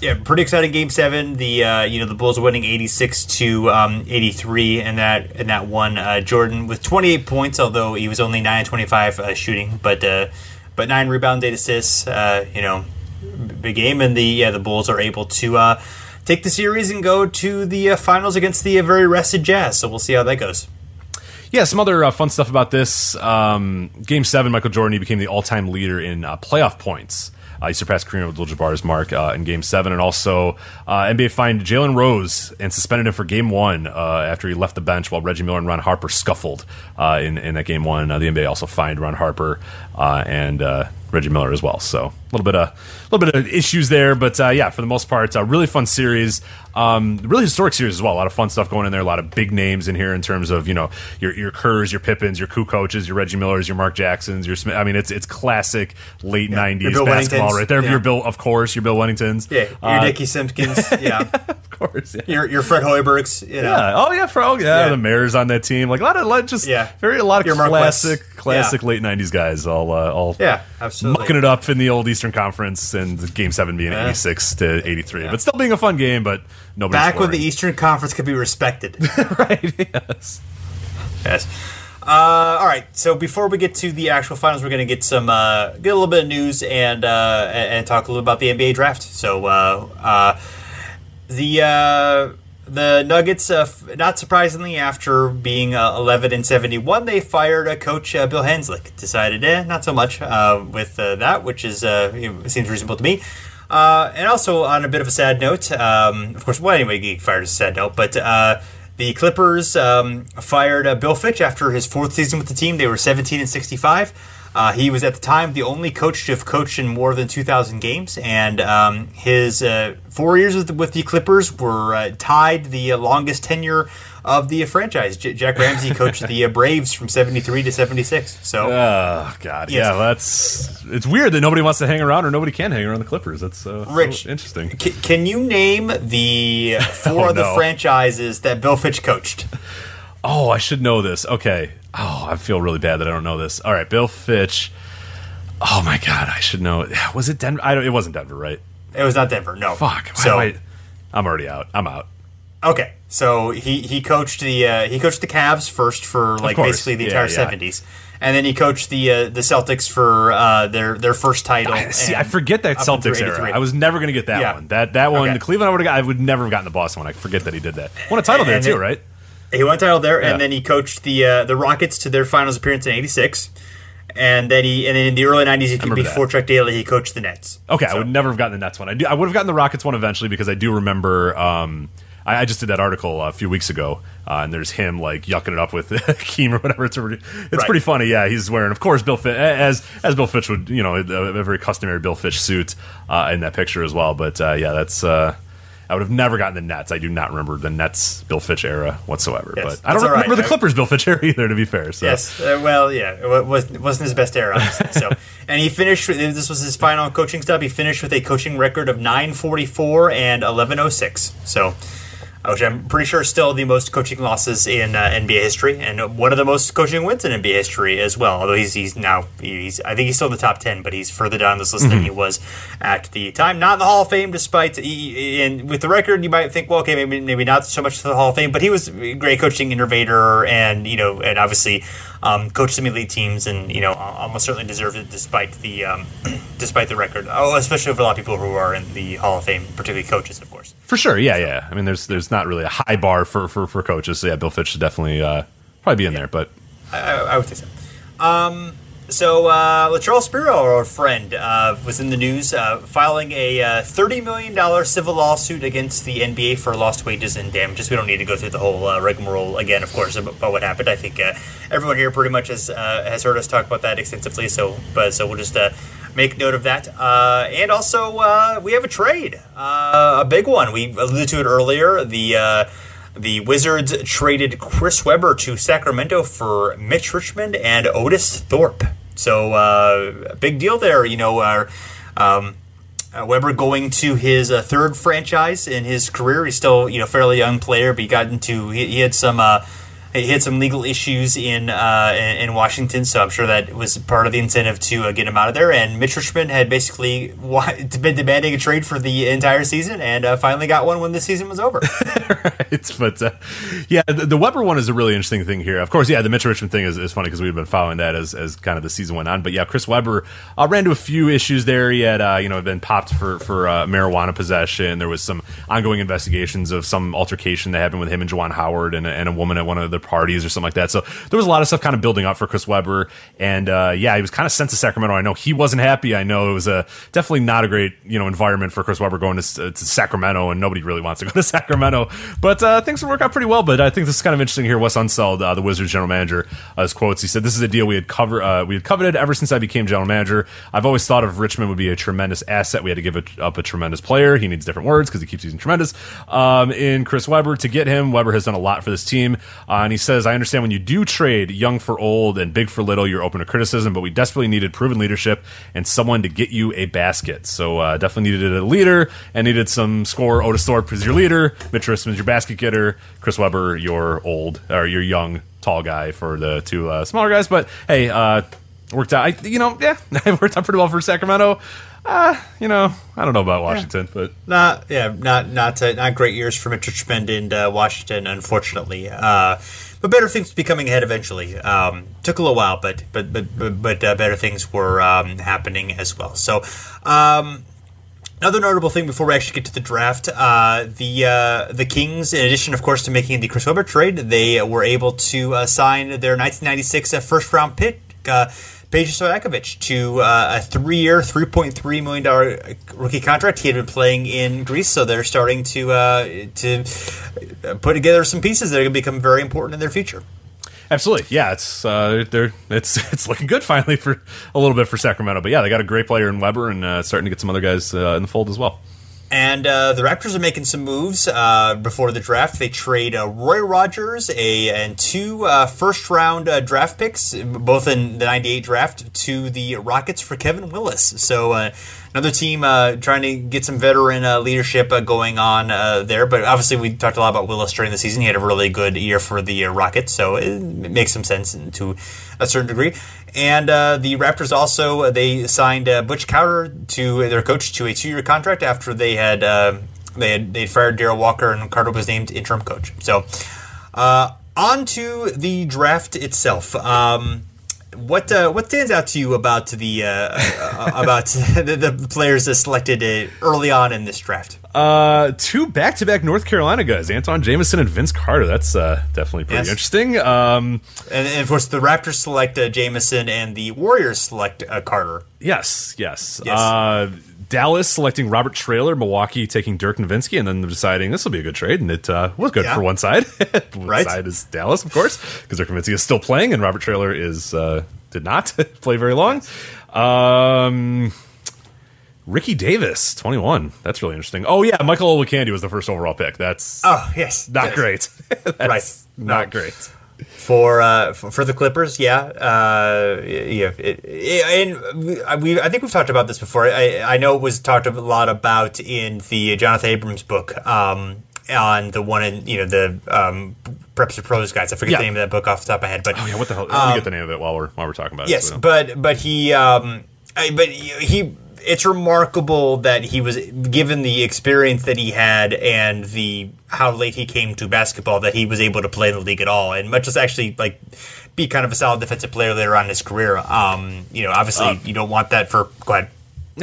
yeah, pretty exciting game seven. The uh, you know the Bulls are winning eighty six to um, eighty three, and that and that one uh, Jordan with twenty eight points, although he was only nine twenty five uh, shooting, but uh, but nine rebounds, eight assists. Uh, you know, big game, and the yeah the Bulls are able to. Uh, Take the series and go to the uh, finals against the uh, very rested Jazz. So we'll see how that goes. Yeah, some other uh, fun stuff about this. Um, game seven, Michael Jordan he became the all-time leader in uh, playoff points. Uh, he surpassed Kareem Abdul-Jabbar's mark uh, in Game Seven, and also uh, NBA fined Jalen Rose and suspended him for Game One after he left the bench while Reggie Miller and Ron Harper scuffled in in that Game One. The NBA also fined Ron Harper and Reggie Miller as well. So little bit of a little bit of issues there, but uh, yeah, for the most part, a really fun series. Um, really historic series as well. A lot of fun stuff going in there. A lot of big names in here in terms of you know your your Kerrs, your Pippens, your Coup coaches, your Reggie Millers, your Mark Jacksons, your Smith. I mean, it's it's classic late Your '90s Bill basketball right there. Yeah. Your Bill, of course, your Bill Wenningtons. Yeah, your Uh, Dickie Simpkins. Yeah, of course. Yeah. your your Fred Hoibergs. You know, Yeah. Oh yeah, Frog. Yeah, Yeah. the mayor's on that team. Like a lot of like, just Yeah. very a lot of Your classic, classic Yeah. late '90s guys. All uh, all Yeah, absolutely. mucking it up in the old Eastern Conference and Game Seven being Yeah. 86 to 83, but still being a fun game. But nobody back when the Eastern Conference could be respected. right. Yes. yes. Uh, all right. So before we get to the actual finals, we're going to get some uh, get a little bit of news and uh, and and talk a little about the NBA draft. So uh, uh, the uh, the Nuggets, uh, not surprisingly, after being uh, 11 and 71, they fired uh, coach uh, Bill Hanzlik. Decided, eh, not so much uh, with that, which is seems reasonable to me. And also on a bit of a sad note, um, of course. Well, anyway, getting fired a sad note, but the Clippers um, fired Bill Fitch after his fourth season with the team. They were 17 and 65. Uh, he was at the time the only coach to have coached in more than 2,000 games, and um, his uh, four years with the, with the Clippers were uh, tied the uh, longest tenure of the franchise. J- Jack Ramsay coached the uh, Braves from 73 to 76. So Oh God, Yes. yeah, that's it's weird that nobody wants to hang around or nobody can hang around the Clippers. That's uh, so Rich. interesting. C- can you name the four Oh, of the no. franchises that Bill Fitch coached? Oh, I should know this. Okay. Oh, I feel really bad that I don't know this. All right, Bill Fitch. Oh my God, I should know. Was it Denver? I don't. It wasn't Denver, right? It was not Denver. No. Fuck. So I, I'm already out. I'm out. okay, so he he coached the uh, he coached the Cavs first for like basically the Yeah, entire yeah. seventies, and then he coached the uh, the Celtics for uh, their their first title. I, see, I forget that Celtics era. I was never going to get that Yeah. one. That that one, Okay. the Cleveland, I would have. I would never have gotten the Boston one. I forget that he did that. Won a title there And too, then- right? He won a title there, Yeah. and then he coached the uh, the Rockets to their finals appearance in '86. And then he, and then in the early '90s, he that. before Chuck Daly, he coached the Nets. Okay, I So- would never have gotten the Nets one. I do. I would have gotten the Rockets one eventually because I do remember. Um, I, I just did that article a few weeks ago, uh, and there's him like yucking it up with Keem or whatever. It's, pretty, it's Right. pretty funny. Yeah, he's wearing, of course, Bill Fitch as as Bill Fitch would, you know, a, a very customary Bill Fitch suit uh, in that picture as well. But uh, yeah, that's. I would have never gotten the Nets. I do not remember the Nets Bill Fitch era whatsoever. Yes, but I don't right. remember the Clippers Bill Fitch era either. To be fair, so Yes. Uh, well, yeah, it was, wasn't his best era. so, and he finished. With, this was his final coaching stop. He finished with a coaching record of 944 and 1106. So, uh, which I'm pretty sure is still the most coaching losses in uh, NBA history, and one of the most coaching wins in NBA history as well. Although he's he's now he's I think he's still in the top 10, but he's further down this list than he was at the time. Not in the Hall of Fame, despite he, and with the record, you might think, well, okay, maybe maybe not so much to the Hall of Fame, but he was a great coaching innovator, and you know, and obviously um, coached some elite teams, and you know, almost certainly deserved it despite the um, despite the record. Oh, especially for a lot of people who are in the Hall of Fame, particularly coaches, of course. for sure. Yeah, yeah. I mean, there's there's not really a high bar for for, for coaches. So yeah, Bill Fitch should definitely uh, probably be in there. But I, I would think so. Um, so uh, Latrell Sprewell, our friend, uh, was in the news uh, filing a uh, thirty million dollar civil lawsuit against the NBA for lost wages and damages. We don't need to go through the whole uh, rigmarole again, of course, about, what happened. I think uh, everyone here pretty much has uh, has heard us talk about that extensively. So, but so we'll just. Uh, Make note of that, uh, and also uh, we have a trade, uh, a big one. We alluded to it earlier. The uh, the Wizards traded Chris Webber to Sacramento for Mitch Richmond and Otis Thorpe. So uh, big deal there. You know, uh, um, uh, Webber going to his uh, third franchise in his career. He's still you know fairly young player, but he got into he, he had some. Uh, he had some legal issues in, uh, in in Washington, so I'm sure that was part of the incentive to uh, get him out of there. And Mitch Richmond had basically been demanding a trade for the entire season, and uh, finally got one when the season was over. right. But uh, yeah, the, the Webber one is a really interesting thing here. Of course, yeah, the Mitch Richmond thing is, is funny because we've been following that as, as kind of the season went on. But yeah, Chris Webber uh, ran into a few issues there. He had uh, you know been popped for for marijuana possession. There was some ongoing investigations of some altercation that happened with him and Juwan Howard and, a- and a woman at one of their parties or something like that. So there was a lot of stuff kind of building up for Chris Webber, And uh, yeah, he was kind of sent to Sacramento. I know he wasn't happy. I know it was a definitely not a great you know environment for Chris Webber going to, to Sacramento, and nobody really wants to go to Sacramento. But uh, things work out pretty well. But I think this is kind of interesting here. Wes Unseld, uh, the Wizards general manager, uh, his quotes. He said, "This is a deal we had cover uh, we had coveted ever since I became general manager. I've always thought of Richmond would be a tremendous asset. We had to give it up a tremendous player. He needs different words because he keeps using tremendous. Um, in Chris Webber to get him, Webber has done a lot for this team. Uh, and he says, I understand when you do trade young for old and big for little, you're open to criticism, but we desperately needed proven leadership and someone to get you a basket. So uh, definitely needed a leader and needed some score. Otis Thorpe is your leader. Mitch Richmond's your basket getter. Chris Webber, your old or your young tall guy for the two uh, smaller guys. But hey, uh, worked out. I, you know, yeah, it worked out pretty well for Sacramento. Uh, you know, I don't know about Washington, but Not yeah, not not uh, not great years for Mitch Richmond and uh, Washington, unfortunately. Uh, but better things will be coming ahead eventually. Um, took a little while, but but but but, but uh, better things were um, happening as well. So. Um, Another notable thing before we actually get to the draft, uh, the uh, the Kings, in addition, of course, to making the Chris Webber trade, they were able to uh, sign their 1996 uh, first round pick, uh, Peja Stojakovic to uh, a three-year, three point three million dollar rookie contract. He had been playing in Greece, so they're starting to uh, to put together some pieces that are going to become very important in their future. Absolutely, yeah. It's uh, they're it's it's looking good finally for a little bit for Sacramento. But yeah, they got a great player in Webber and uh, starting to get some other guys uh, in the fold as well. And uh, the Raptors are making some moves uh, before the draft. They trade uh, Roy Rogers a and two uh, first round uh, draft picks, both in the '98 draft, to the Rockets for Kevin Willis. So uh, another team trying to get some veteran leadership going on there. But obviously, we talked a lot about Willis during the season. He had a really good year for the Rockets, so it makes some sense to a certain degree. And uh, the Raptors also uh, they signed uh, Butch Carter to their coach to a two-year contract after they had uh, they had they fired Darrell Walker and Carter was named interim coach. So uh, on to the draft itself. Um, what uh, what stands out to you about the uh, uh, about the, the players that selected uh, early on in this draft? Uh, two back-to-back North Carolina guys, Antawn Jamison and Vince Carter. That's uh, definitely pretty Yes. interesting. Um, And, and of course, the Raptors select uh, Jamison, and the Warriors select uh, Carter. yes, yes. Yes. Dallas selecting Robert Traylor, Milwaukee taking Dirk Nowitzki, and then deciding this will be a good trade, and it uh, was good Yeah. for one side. one Right. side is Dallas, of course, because Dirk Nowitzki is still playing, and Robert Traylor is uh, did not play very long. Um, Ricky Davis, twenty one. That's really interesting. Oh yeah, Michael Olowokandi was the first overall pick. That's Oh yes, not Yes. great. Right. Not No. great. For uh, for, for the Clippers. Yeah, uh, yeah. It, it, and we, I- think we've talked about this before. I, I know it was talked a lot about in the Jonathan Abrams book. Um, on the one in you know the um, Preps for Pros guys. I forget Yeah. the name of that book off the top of my head, but Oh yeah, what the hell? Let me get the name of it while we're while we're talking about Yes, it. so- but but he um I, but he it's remarkable that he was given the experience that he had and the how late he came to basketball that he was able to play in the league at all and much as actually like be kind of a solid defensive player later on in his career. Um, you know, obviously Uh, you don't want that for go ahead.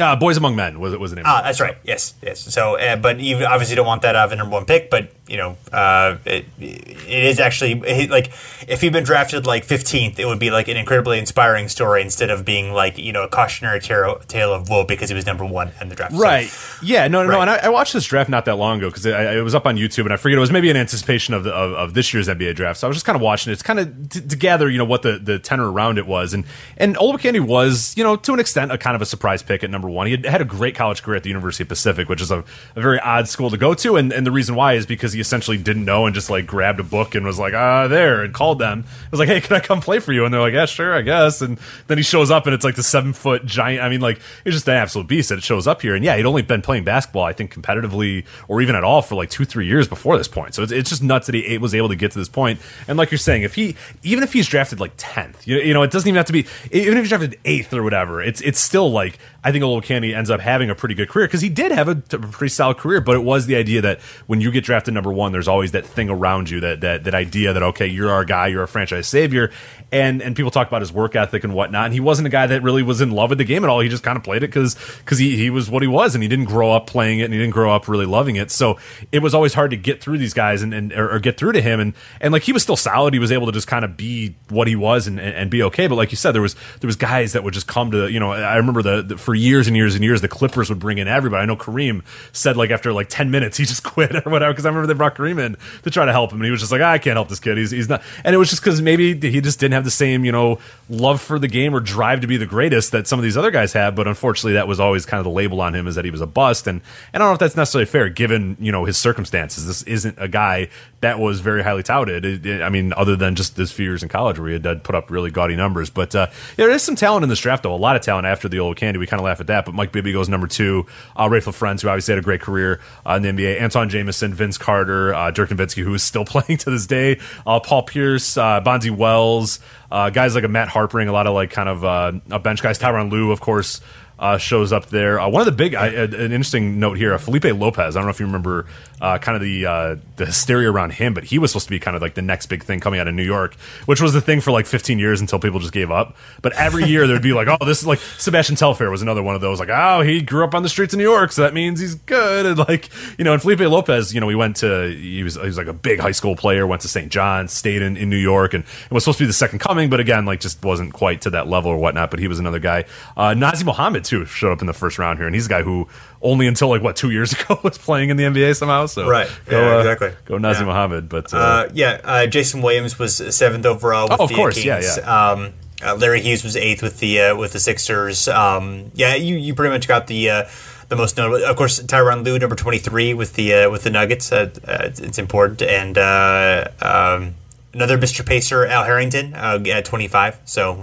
Uh, Boys Among Men was it was the name. Ah, it. that's right. Yes, yes. So, uh, but you obviously don't want that out of a number one pick. But you know, uh, it, it is actually it, like if he'd been drafted like fifteenth, it would be like an incredibly inspiring story instead of being like you know a cautionary tale, tale of woe because he was number one in the draft. So- Right. Yeah. No. No. No. And I, I watched this draft not that long ago because it, it was up on YouTube, and I forget it was maybe in anticipation of the of, of this year's NBA draft. So I was just kind of watching it. It's kind of t- to gather, you know, what the, the tenor around it was, and and Olowokandi was, you know, to an extent, a kind of a surprise pick at number one. He had, had a great college career at the University of Pacific, which is a, a very odd school to go to, and and the reason why is because he essentially didn't know and just like grabbed a book and was like, ah, there, and called them. It was like, hey, can I come play for you? And they're like, yeah, sure, I guess. And then he shows up, and it's like the seven foot giant. I mean, like it's just an absolute beast that it shows up here. And yeah, he'd only been playing basketball, I think, competitively or even at all for like two, three years before this point. So it's, it's just nuts that he was able to get to this point. And like you're saying, if he even if he's drafted like tenth, you, you know, it doesn't even have to be even if he's drafted eighth or whatever. It's it's still like I think Olowokandi ends up having a pretty good career because he did have a, pretty solid career. But it was the idea that when you get drafted number one, there's always that thing around you that that that idea that okay, you're our guy, you're a franchise savior, and and people talk about his work ethic and whatnot. And he wasn't a guy that really was in love with the game at all. He just kind of played it because because he he was what he was, and he didn't grow up playing it, and he didn't grow up really loving it. So it was always hard to get through these guys and, and or, or get through to him. And and like he was still solid. He was able to just kind of be what he was and, and, and be okay. But like you said, there was there was guys that would just come to you know. I remember the, the for years and years and years the Clippers would bring in everybody. I know Kareem said like after like ten minutes he just quit or whatever because I remember they brought Kareem in to try to help him and he was just like "Ah, I can't help this kid. He's he's not. And it was just because maybe he just didn't have the same you know love for the game or drive to be the greatest that some of these other guys have. But unfortunately, that was always kind of the label on him is that he was a bust. And and I don't know if that's necessarily fair given you know his circumstances. This isn't a guy that was very highly touted. It- it- I mean, other than just his few years in college where he had put up really gaudy numbers. But uh, yeah, there is some talent in this draft, though. A lot of talent after the Olowokandi. We kind of laugh at that. But Mike Bibby goes number two. Uh, Raef LaFrentz, who obviously had a great career uh, in the NBA. Antawn Jamison, Vince Carter, uh, Dirk Nowitzki, who is still playing to this day. Uh, Paul Pierce, uh, Bonzi Wells, uh, guys like a Matt Harpring, a lot of like kind of uh, bench guys. Tyronn Lue, of course. uh, shows up there. Uh, one of the big, uh, an interesting note here, Felipe Lopez. I don't know if you remember uh, kind of the uh, the hysteria around him, but he was supposed to be kind of like the next big thing coming out of New York, which was the thing for like 15 years until people just gave up. But every year there'd be like, oh, this is like Sebastian Telfair was another one of those, like, oh, he grew up on the streets of New York, so that means he's good. And like, you know, and Felipe Lopez, you know, we went to, he was, he was like a big high school player, went to St. John's, stayed in, in New York, and, and was supposed to be the second coming, but again, like just wasn't quite to that level or whatnot. But he was another guy. Uh, Nazr Mohammed, too, showed up in the first round here, and he's a guy who only until like, what, two years ago was playing in the NBA somehow. So, Right. Go, Yeah, uh, exactly. Go Nazr Yeah. Mohammed. But, uh, Uh, yeah, uh, Jason Williams was seventh overall. With Oh, of the course, yeah, Kings. yeah. Um, uh, Larry Hughes was eighth with the uh, with the Sixers. Um, yeah, you, you pretty much got the uh, the most notable. Of course, Tyronn Lue, number twenty three with the uh, with the Nuggets. Uh, uh, it's, it's important, and uh, um, another Mr. Pacer, Al Harrington, uh, at twenty five. So.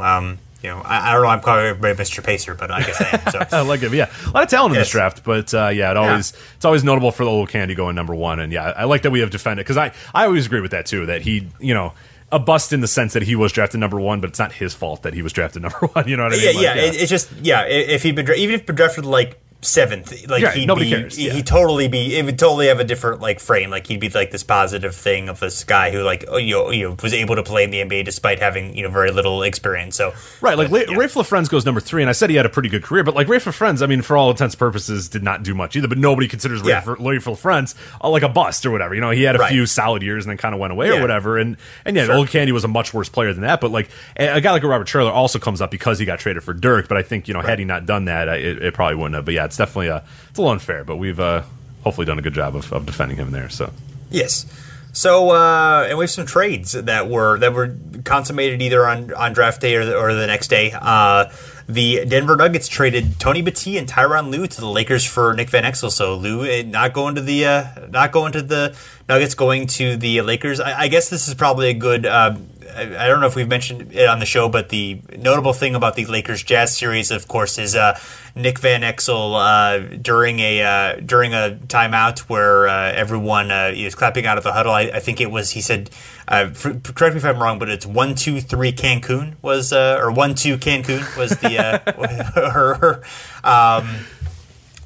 You know, I, I don't know. I'm calling everybody Mr. Pacer, but I guess I am. So I like it. Yeah, a lot of talent in this draft, but uh, yeah, it always it's always notable for the little candy going number one. And yeah, I like that we have defended because I I always agree with that too. That he you know a bust in the sense that he was drafted number one, but it's not his fault that he was drafted number one. You know what I mean? yeah, Like, yeah, It, it's just yeah. If he'd been dra- even if he'd been drafted like seventh, like Yeah, he'd nobody be, cares, he- yeah. He'd totally be. It would totally have a different like frame. Like he'd be like this positive thing of this guy who like oh, you know, you know was able to play in the NBA despite having you know very little experience. So Right, like but, La- yeah. Raef LaFrentz goes number three, and I said he had a pretty good career, but like Raef LaFrentz, I mean, for all intents and purposes, did not do much either. But nobody considers Raef, Yeah. Raef LaFrentz uh, like a bust or whatever. You know, he had a Right. few solid years and then kind of went away or whatever. And and yeah, Sure. Olowokandi was a much worse player than that. But like a, guy like a Robert Traylor also comes up because he got traded for Dirk. But I think you know, had he not done that, it, it probably wouldn't have. But yeah, it's definitely a it's a little unfair. But we've uh, hopefully done a good job of, of defending him there. So. Yes. So uh, and we have some trades that were that were consummated either on, on draft day or the, or the next day. Uh, the Denver Nuggets traded Tony Battie and Tyronn Lue to the Lakers for Nick Van Exel. So Lue eh, not going to the uh, not going to the Nuggets, going to the Lakers. I, I guess this is probably a good. Uh, I don't know if we've mentioned it on the show, but the notable thing about the Lakers Jazz series, of course, is uh, Nick Van Exel uh, during a uh, during a timeout where uh, everyone uh, is clapping out of the huddle. I, I think it was he said, uh, f- correct me if I'm wrong, but it's one two three Cancun was uh, or one two Cancun was the uh, her. her um,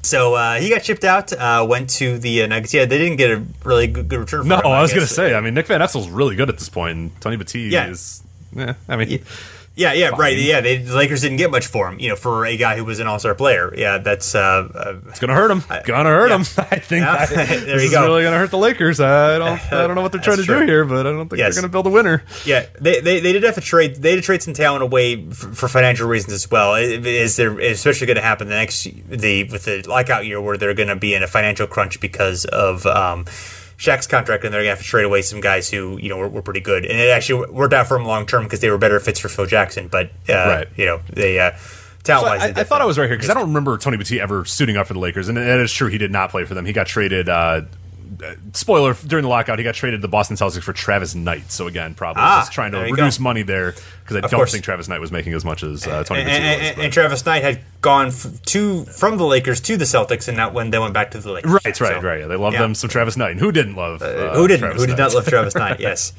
so uh, he got shipped out, uh, went to the uh, Nuggets. Yeah, they didn't get a really good, good return. For No, him, I was going to say. I mean, Nick Van Exel's really good at this point, and Tony Battie Yeah. is. Yeah, I mean, Yeah, yeah, Fine. right. Yeah, they, the Lakers didn't get much for him. You know, for a guy who was an All Star player. Yeah, that's uh, uh, it's gonna hurt him. Gonna hurt yeah. him. I think Yeah. that- There this is go. really gonna hurt the Lakers. I don't. I don't know what they're trying to That's do here, but I don't think Yes. they're gonna build a winner. yeah. They, they, they did have to trade. They had to trade some talent away for, for financial reasons as well. Is there especially going to happen the next the with the lockout year where they're going to be in a financial crunch because of. Um, Shaq's contract, and they're going to have to trade away some guys who you know were, were pretty good, and it actually worked out for them long term because they were better fits for Phil Jackson. But uh, Right. you know they uh, So talent I, wise, I thought I was right here because I don't remember Tony Battie ever suiting up for the Lakers, and it is true he did not play for them. He got traded. Uh, spoiler during the lockout, he got traded to the Boston Celtics for Travis Knight. So again, probably Ah, just trying to reduce go. money there because I Of don't course. think Travis Knight was making as much as uh, Tony and, and, was. and, Travis Knight had gone f- to from the Lakers to the Celtics, and not when they went back to the Lakers. Right, right, So, right. They loved yeah. them some Travis Knight. And who didn't love? Uh, who didn't? Travis who did Knight? not love Travis Knight? Yes.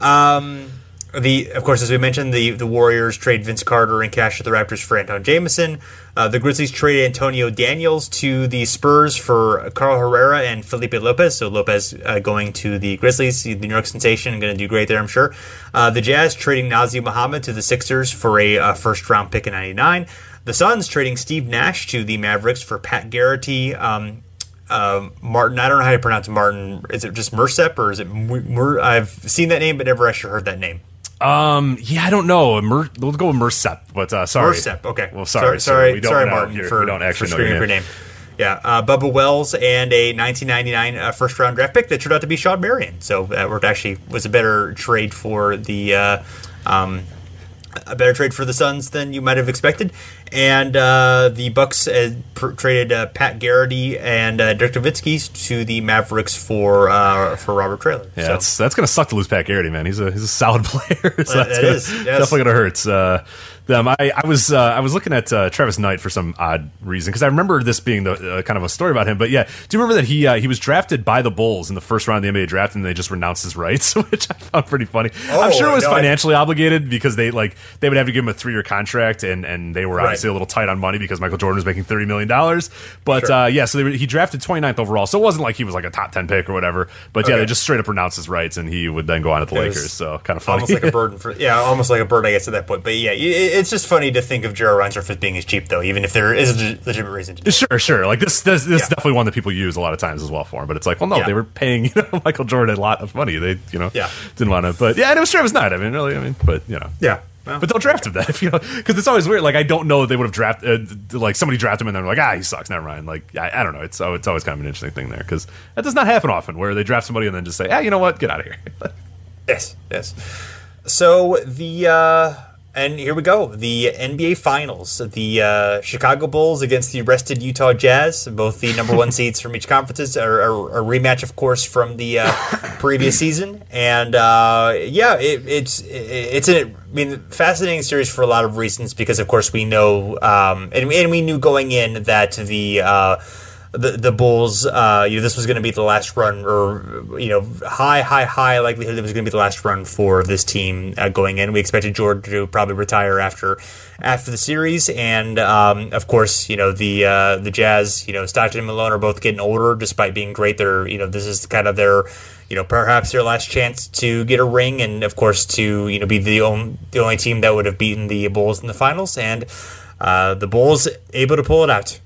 Um, the of course, as we mentioned, the the Warriors trade Vince Carter and cash to the Raptors for Antawn Jamison. Uh, the Grizzlies traded Antonio Daniels to the Spurs for Carl Herrera and Felipe Lopez. So Lopez uh, going to the Grizzlies, the New York sensation, going to do great there, I'm sure. Uh, the Jazz trading Nazr Mohammed to the Sixers for a uh, first round pick in '99. The Suns trading Steve Nash to the Mavericks for Pat Garrity. Um, um, Martin. I don't know how to pronounce Martin. Is it just Mercep or is it? Mer- I've seen that name, but never actually heard that name. Um, yeah, I don't know. Mer- we'll go with Mersep, but uh, sorry. Mercep, Okay. Well, sorry, sorry, sorry, We don't sorry Martin, your- for, we don't actually for your screaming your name. Yeah, uh, Bubba Wells and a 1999 uh, first round draft pick that turned out to be Shawn Marion. So that worked actually was a better trade for the. Uh, um, a better trade for the Suns than you might have expected, and uh, the Bucks uh, pr- traded uh, Pat Garrity and uh, Dirk Nowitzki to the Mavericks for uh, for Robert Traylor. Yeah, So- that's that's gonna suck to lose Pat Garrity, man. He's a he's a solid player. so That- that's that gonna, is, yes. definitely gonna hurt uh, them. I, I was uh, I was looking at uh, Travis Knight for some odd reason because I remember this being the uh, kind of a story about him. But yeah, do you remember that he uh, he was drafted by the Bulls in the first round of the NBA draft and they just renounced his rights, which I found pretty funny. I'm Oh, sure it was no, I- financially obligated because they like they would have to give him a three year contract and and they were Right. obviously a little tight on money because Michael Jordan was making thirty million dollars. But uh, yeah, so they were, he drafted 29th overall, so it wasn't like he was like a top ten pick or whatever. But yeah, Okay. they just straight up renounced his rights, and he would then go on at the It Lakers. So kind of funny. Almost like a burden for yeah, almost like a burden I guess, at that point. But yeah, it, it's just funny to think of Gerald Reinsdorf as being as cheap, though, even if there is a legitimate reason to do it. Sure, sure. Like this, this, this is definitely one that people use a lot of times as well for him. But it's like, well, no, Yeah. they were paying you know Michael Jordan a lot of money. They, you know, Yeah. didn't want to. But yeah, and it was Travis Knight. I mean, really, I mean, but you know, Yeah. Well, But don't draft him then, if you know, because it's always weird. Like I don't know they would have drafted, uh, like somebody drafted him and they're like, ah, he sucks. Never mind. Like I, I don't know. It's oh, it's always kind of an interesting thing there because that does not happen often where they draft somebody and then just say, ah, you know what, get out of here. Yes, yes. So the uh and here we go. The NBA Finals. The uh, Chicago Bulls against the rested Utah Jazz. Both the number one seeds from each conferences. A, a, a rematch, of course, from the uh, previous season. And uh, yeah, it, it's it, it's a I mean fascinating series for a lot of reasons because, of course, we know um, and, and we knew going in that the. The the Bulls, uh, you know, this was going to be the last run, or you know, high, high, high likelihood it was going to be the last run for this team uh, going in. We expected Jordan to probably retire after after the series, and um, of course, you know, the uh, the Jazz, you know, Stockton and Malone are both getting older, despite being great. They're you know, this is kind of their you know, perhaps their last chance to get a ring, and of course to you know be the only the only team that would have beaten the Bulls in the finals, and uh, the Bulls able to pull it out.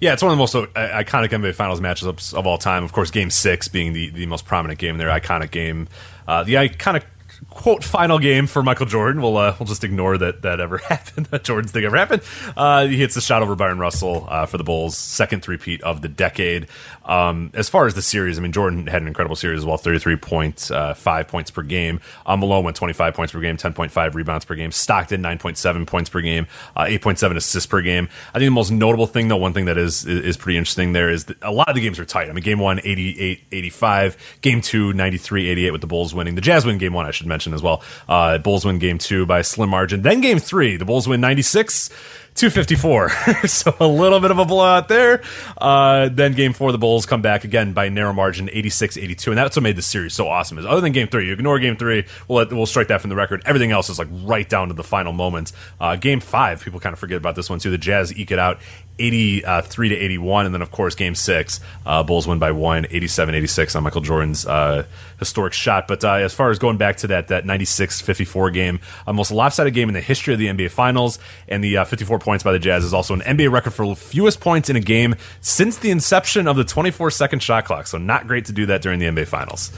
Yeah, it's one of the most uh, iconic NBA Finals matchups of all time. Of course, Game Six being the, the most prominent game, their iconic game, uh, the iconic quote final game for Michael Jordan. We'll uh, we'll just ignore that that ever happened. That Jordan's thing ever happened. Uh, he hits the shot over Bryon Russell uh, for the Bulls' second three-peat of the decade. Um, as far as the series, I mean, Jordan had an incredible series as well. Thirty-three points, uh, five points per game. Um, Malone went twenty-five points per game, ten point five rebounds per game. Stockton nine point seven points per game, uh, eight point seven assists per game. I think the most notable thing, though, one thing that is is, pretty interesting there is a lot of the games are tight. I mean, game one, 88 85, game two, 93 88 with the Bulls winning. The Jazz win game one, I should mention as well. Uh, Bulls win game two by slim margin. Then game three, the Bulls win 96 254. so a little bit of a blowout there. Uh, then game four, the Bulls come back again by narrow margin, 86 82. And that's what made this series so awesome. Is other than game three, you ignore game three, we'll, let, we'll strike that from the record. Everything else is like right down to the final moments. Uh, game five, people kind of forget about this one too. The Jazz eke it out 83 to 81. And then, of course, game six, uh, Bulls win by one, 87 86 on Michael Jordan's uh, historic shot. But uh, as far as going back to that, that 96 54 game, a most lopsided game in the history of the NBA Finals, and the uh, 54 points by the Jazz is also an NBA record for fewest points in a game since the inception of the 24 second shot clock. So, not great to do that during the NBA Finals.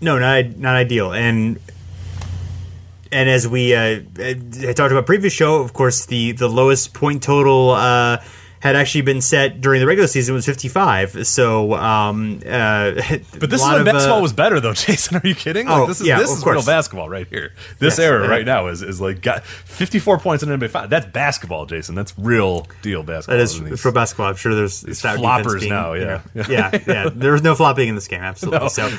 No, not not ideal. And and as we uh, talked about previous show, of course, the the lowest point total uh, had actually been set during the regular season was 55. So, um, uh, But this is when basketball was better, though, Jason. Are you kidding? Like, Oh, this is yeah, this of is real basketball right here. This Yes, era uh, right now is, is like got 54 points in NBA Finals. That's basketball, Jason. That's real deal basketball. That is isn't for basketball. I'm sure there's floppers being, now, you yeah. know- yeah, yeah. There was no flopping in this game, absolutely. No. So,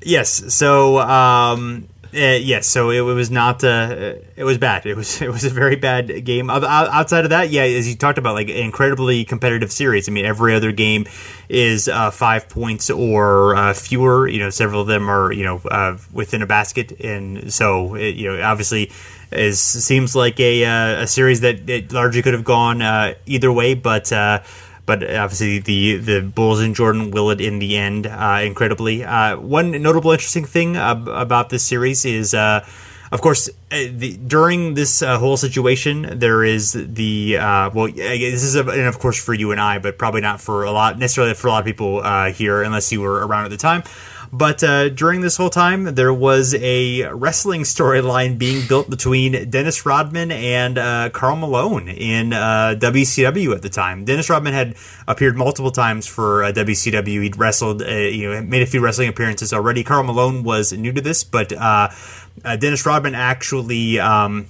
yes. So, um, uh, yes. So it, was not. Uh, it was bad. It was. It was a very bad game. Outside of that, yeah, as you talked about, like incredibly competitive series. I mean, every other game is uh, five points or uh, fewer. You know, several of them are you know uh, within a basket, and so it, you know, obviously. Is seems like a uh, a series that it largely could have gone either way, but uh, but obviously the the Bulls and Jordan will it in the end uh, incredibly. Uh, one notable interesting thing ab- about this series is. Uh, of course, uh, the, during this uh, whole situation, there is the well. This is, a, and of course, for you and I, but probably not for a lot necessarily for a lot of people here, unless you were around at the time. But uh, during this whole time, there was a wrestling storyline being built between Dennis Rodman and uh, Karl Malone in uh, WCW at the time. Dennis Rodman had appeared multiple times for uh, WCW. He'd wrestled, uh, you know, made a few wrestling appearances already. Karl Malone was new to this, but uh, uh, Dennis Rodman actually. Um,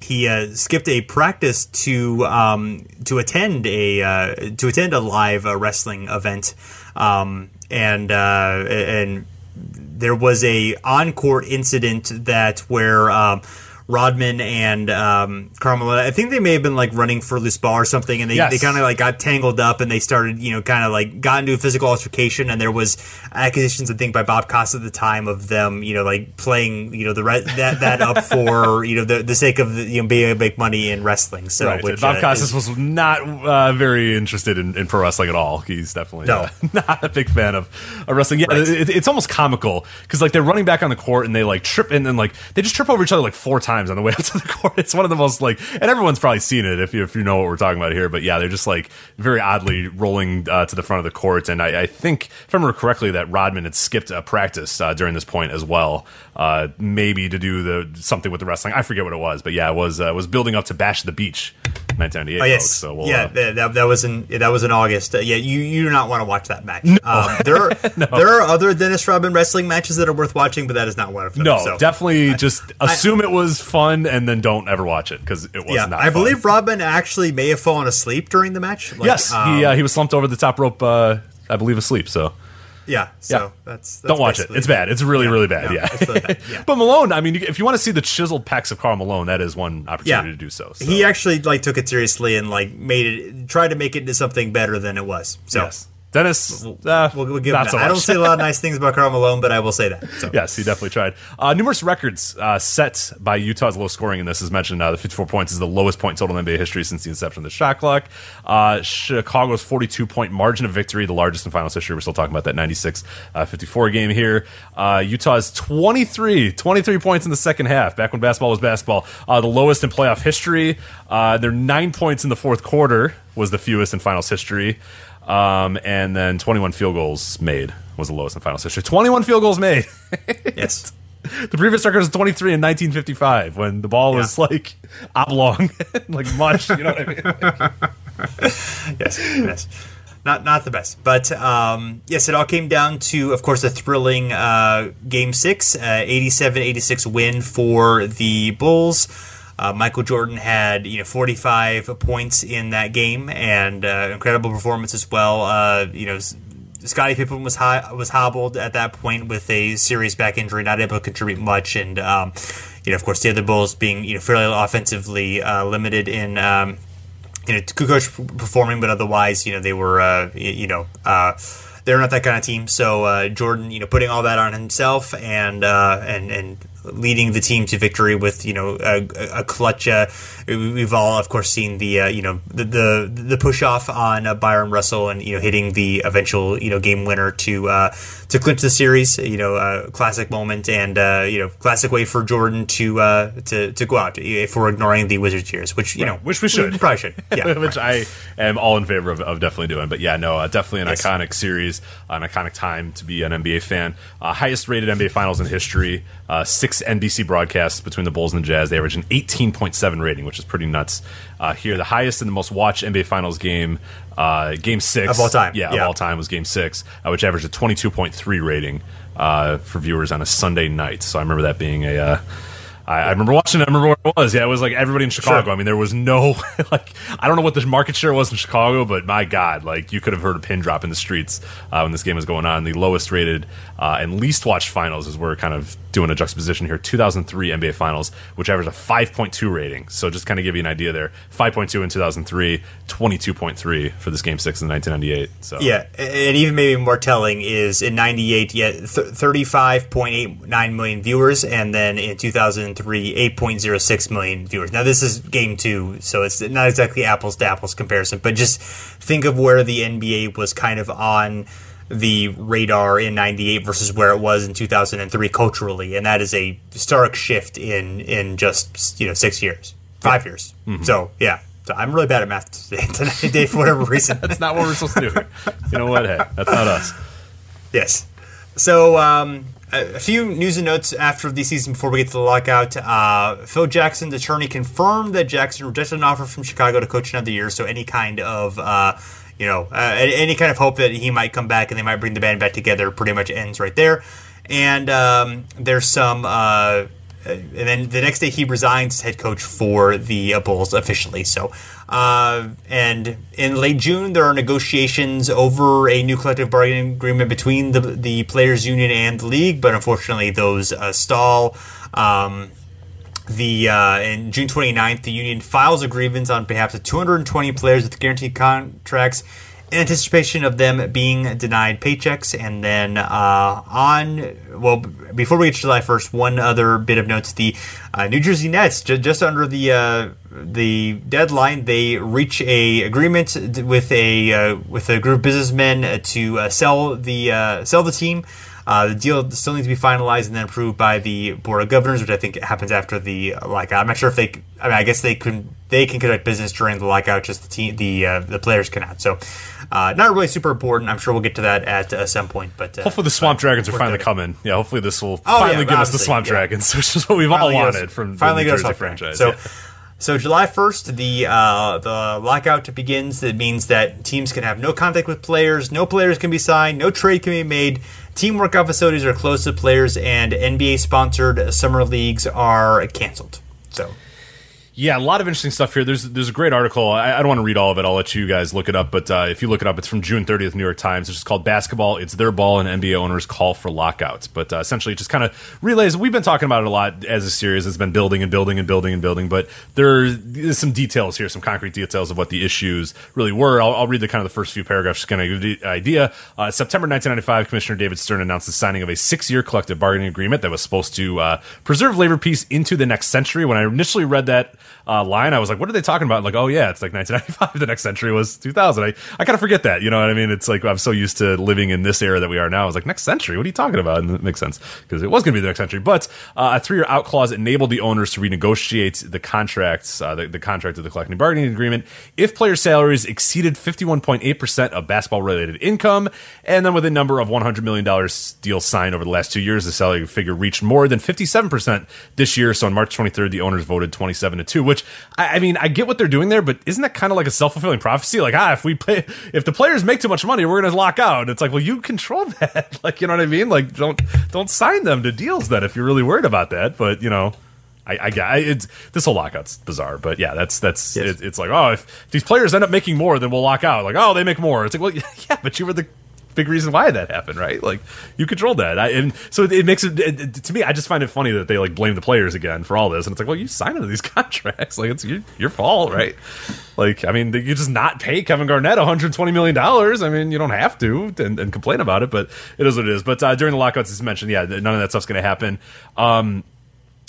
he uh, skipped a practice to um, to attend a uh, to attend a live uh, wrestling event, um, and uh, and there was a on court incident that where um, Rodman and um, Karl Malone. I think they may have been like running for loose ball or something, and they, Yes. they kind of like got tangled up and they started, you know, kind of like got into a physical altercation. And there was accusations, I think, by Bob Costa at the time of them, you know, like playing, you know, the re- that that up for you know the, the sake of you know being able to make money in wrestling. So Right. which, Bob uh, Costas is- was not uh, very interested in, in pro wrestling at all. He's definitely No. uh, not a big fan of, wrestling. Yeah, it, it's almost comical because like they're running back on the court and they like trip and then like they just trip over each other like four times on the way up to the court. It's one of the most like, and everyone's probably seen it if you if you know what we're talking about here. But yeah, they're just like very oddly rolling uh, to the front of the court. And I, I think if I remember correctly, that Rodman had skipped a practice uh, during this point as well, uh, maybe to do the something with the wrestling. I forget what it was, but yeah, it was uh, was building up to Bash the Beach, 1998. Oh yes, folks. So we'll, yeah, uh, that, that, was in that was in August. Uh, yeah, you you do not want to watch that match. Um, there are there are other Dennis Rodman wrestling matches that are worth watching, but that is not one of them. No, so. definitely just assume it was fun and then don't ever watch it because it was Yeah, not. I fun. believe Rodman actually may have fallen asleep during the match. Like, yes, um, he uh, he was slumped over the top rope. Uh, I believe asleep. So yeah. So Yeah. that's, that's don't watch it. It's bad. It's really Yeah, really bad. no, yeah. really bad, yeah. but Malone, I mean, if you want to see the chiseled pecs of Karl Malone, that is one opportunity to do so. so. He actually like took it seriously and like made it tried to make it into something better than it was. So yes, Dennis. uh, we'll, we'll give him not that. so I don't say a lot of nice things about Karl Malone, but I will say that. So. Yes, he definitely tried. Uh, numerous records uh, set by Utah's low scoring in this. As mentioned, uh, the 54 points is the lowest point total in NBA history since the inception of the shot clock. Uh, Chicago's 42 point margin of victory, the largest in finals history. We're still talking about that 96 uh, 54 game here. Uh, Utah's 23, 23 points in the second half, back when basketball was basketball. Uh, the lowest in playoff history. Uh, their nine points in the fourth quarter was the fewest in finals history. Um, and then 21 field goals made was the lowest in finals history. 21 field goals made. Yes. The previous record was 23 in 1955 when the ball was like oblong, like much. You know what I mean? yes, yes. Not not the best, but um, yes, it all came down to, of course, a thrilling uh, Game Six, uh, 87-86 win for the Bulls. Uh, Michael Jordan had you know 45 points in that game and uh, incredible performance as well. Uh, you know. Scottie Pippen was high, was hobbled at that point with a serious back injury, not able to contribute much, and um, you know, of course, the other Bulls being you know fairly offensively uh, limited in um, you know, Kukoc performing, but otherwise, you know, they were, uh, you know, uh, they're not that kind of team. So Jordan, you know, putting all that on himself and and and leading the team to victory with you know a, a clutch. Uh, we- we've all, of course, seen the uh, you know the the, the push off on uh, Bryon Russell and you know hitting the eventual you know game winner to uh, to clinch the series. You know, uh, classic moment and uh, you know classic way for Jordan to uh, to to go out if we're ignoring the Wizards years, which you know which we should. probably should. Yeah, which I am all in favor of, of definitely doing. But yeah, no, uh, definitely an Yes. iconic series, an iconic time to be an NBA fan. Uh, highest rated NBA Finals in history. Uh, six NBC broadcasts between the Bulls and the Jazz. They average an 18.7 rating, which is pretty nuts. Uh, here, the highest and the most watched NBA Finals game, uh, Game Six Of all time, Yeah, yeah. of all time was Game Six, uh, which averaged a 22.3 rating uh, for viewers on a Sunday night. So I remember that being a. I, I remember watching it. I remember where it was. Yeah, it was like everybody in Chicago. Sure. I mean, there was no like I don't know what the market share was in Chicago, but my God, like you could have heard a pin drop in the streets uh, when this game was going on. The lowest rated uh, and least watched finals is we're kind of doing a juxtaposition here. 2003 NBA Finals, which averaged a 5.2 rating. So just kind of give you an idea there. 5.2 in 2003, 22.3 for this game six in 1998. So Yeah, and even maybe more telling is in '98, yeah, 35.89 million viewers, and then in 2003, 8.06 million viewers. Now this is game two, so it's not exactly apples to apples comparison, but just think of where the NBA was kind of on the radar in 98 versus where it was in 2003 culturally and that is a stark shift in in just you know six years five years so yeah so i'm really bad at math today, today for whatever reason that's not what we're supposed to do. here. You know what? Hey, that's not us. Yes. So, um, a, few news and notes after the season before we get to the lockout. Uh, Phil Jackson's attorney confirmed that Jackson rejected an offer from Chicago to coach another year. So, any kind of, uh, you know, uh, any kind of hope that he might come back and they might bring the band back together pretty much ends right there. And um, there's some. Uh, and then the next day he resigns as head coach for the uh, Bulls officially. So, uh, and in late June there are negotiations over a new collective bargaining agreement between the the players union and the league, but unfortunately those uh, stall. Um, the uh, in June 29th, the union files a grievance on behalf of 220 players with guaranteed contracts in anticipation of them being denied paychecks. And then uh, on, well, before we get to July 1st, one other bit of notes: the uh, New Jersey Nets, ju- just under the uh, the deadline, they reach a agreement with a uh, with a group of businessmen to uh, sell the uh, sell the team. Uh, the deal still needs to be finalized and then approved by the board of governors, which I think happens after the like. I'm not sure if they. I mean, I guess they can they can conduct business during the lockout. Just the team, the uh, the players cannot. So, uh, not really super important. I'm sure we'll get to that at uh, some point. But uh, Hopefully the Swamp Dragons are finally coming. Yeah, hopefully this will Oh, finally yeah, give us the Swamp yeah. Dragons, which is what we've all Finally us- wanted from finally the New Jersey franchise. So, yeah. so July first, the uh, the lockout begins. It means that teams can have no contact with players, no players can be signed, no trade can be made. Team workout facilities are closed to players, and NBA sponsored summer leagues are canceled. So. Yeah, a lot of interesting stuff here. There's there's a great article. I, I don't want to read all of it. I'll let you guys look it up. But uh, if you look it up, it's from June 30th, New York Times. It's just called "Basketball. It's their ball," and NBA owners call for lockouts. But uh, essentially, it just kind of relays. We've been talking about it a lot as a series. It's been building and building and building and building. But there's some details here, some concrete details of what the issues really were. I'll, I'll read the kind of the first few paragraphs, just kind of give the idea. Uh, September 1995, Commissioner David Stern announced the signing of a six-year collective bargaining agreement that was supposed to uh, preserve labor peace into the next century. When I initially read that uh, line, I was like, "What are they talking about?" Like, oh yeah, it's like 1995. The next century was 2000. I I kind of forget that. You know what I mean? It's like I'm so used to living in this era that we are now. I was like, next century? What are you talking about? And it makes sense because it was going to be the next century. But uh, a three-year out clause enabled the owners to renegotiate the contracts, uh, the, the contract of the collective bargaining agreement, if player salaries exceeded 51.8 percent of basketball-related income, and then with a number of 100 million dollars deals signed over the last two years, the salary figure reached more than 57 percent this year. So on March 23rd, the owners voted 27 to two. Which I, I mean, I get what they're doing there, but isn't that kind of like a self-fulfilling prophecy? Like, ah, if we pay, if the players make too much money, we're going to lock out. It's like, well, you control that. like, you know what I mean? Like, don't don't sign them to deals then if you're really worried about that. But you know. I, I, I it's this whole lockout's bizarre, but yeah, that's that's Yes. it, it's like oh, if these players end up making more, then we'll lock out. Like oh, they make more. It's like well, yeah, but you were the big reason why that happened, right? Like you controlled that, I, and so it, it makes it, it, to me. I just find it funny that they like blame the players again for all this, and it's like well, you signed into these contracts, like it's your, your fault, right? Like I mean, you just not pay Kevin Garnett 120 million dollars. I mean, you don't have to and, and complain about it, but it is what it is. But uh, during the lockouts, as mentioned, yeah, none of that stuff's going to happen. Um,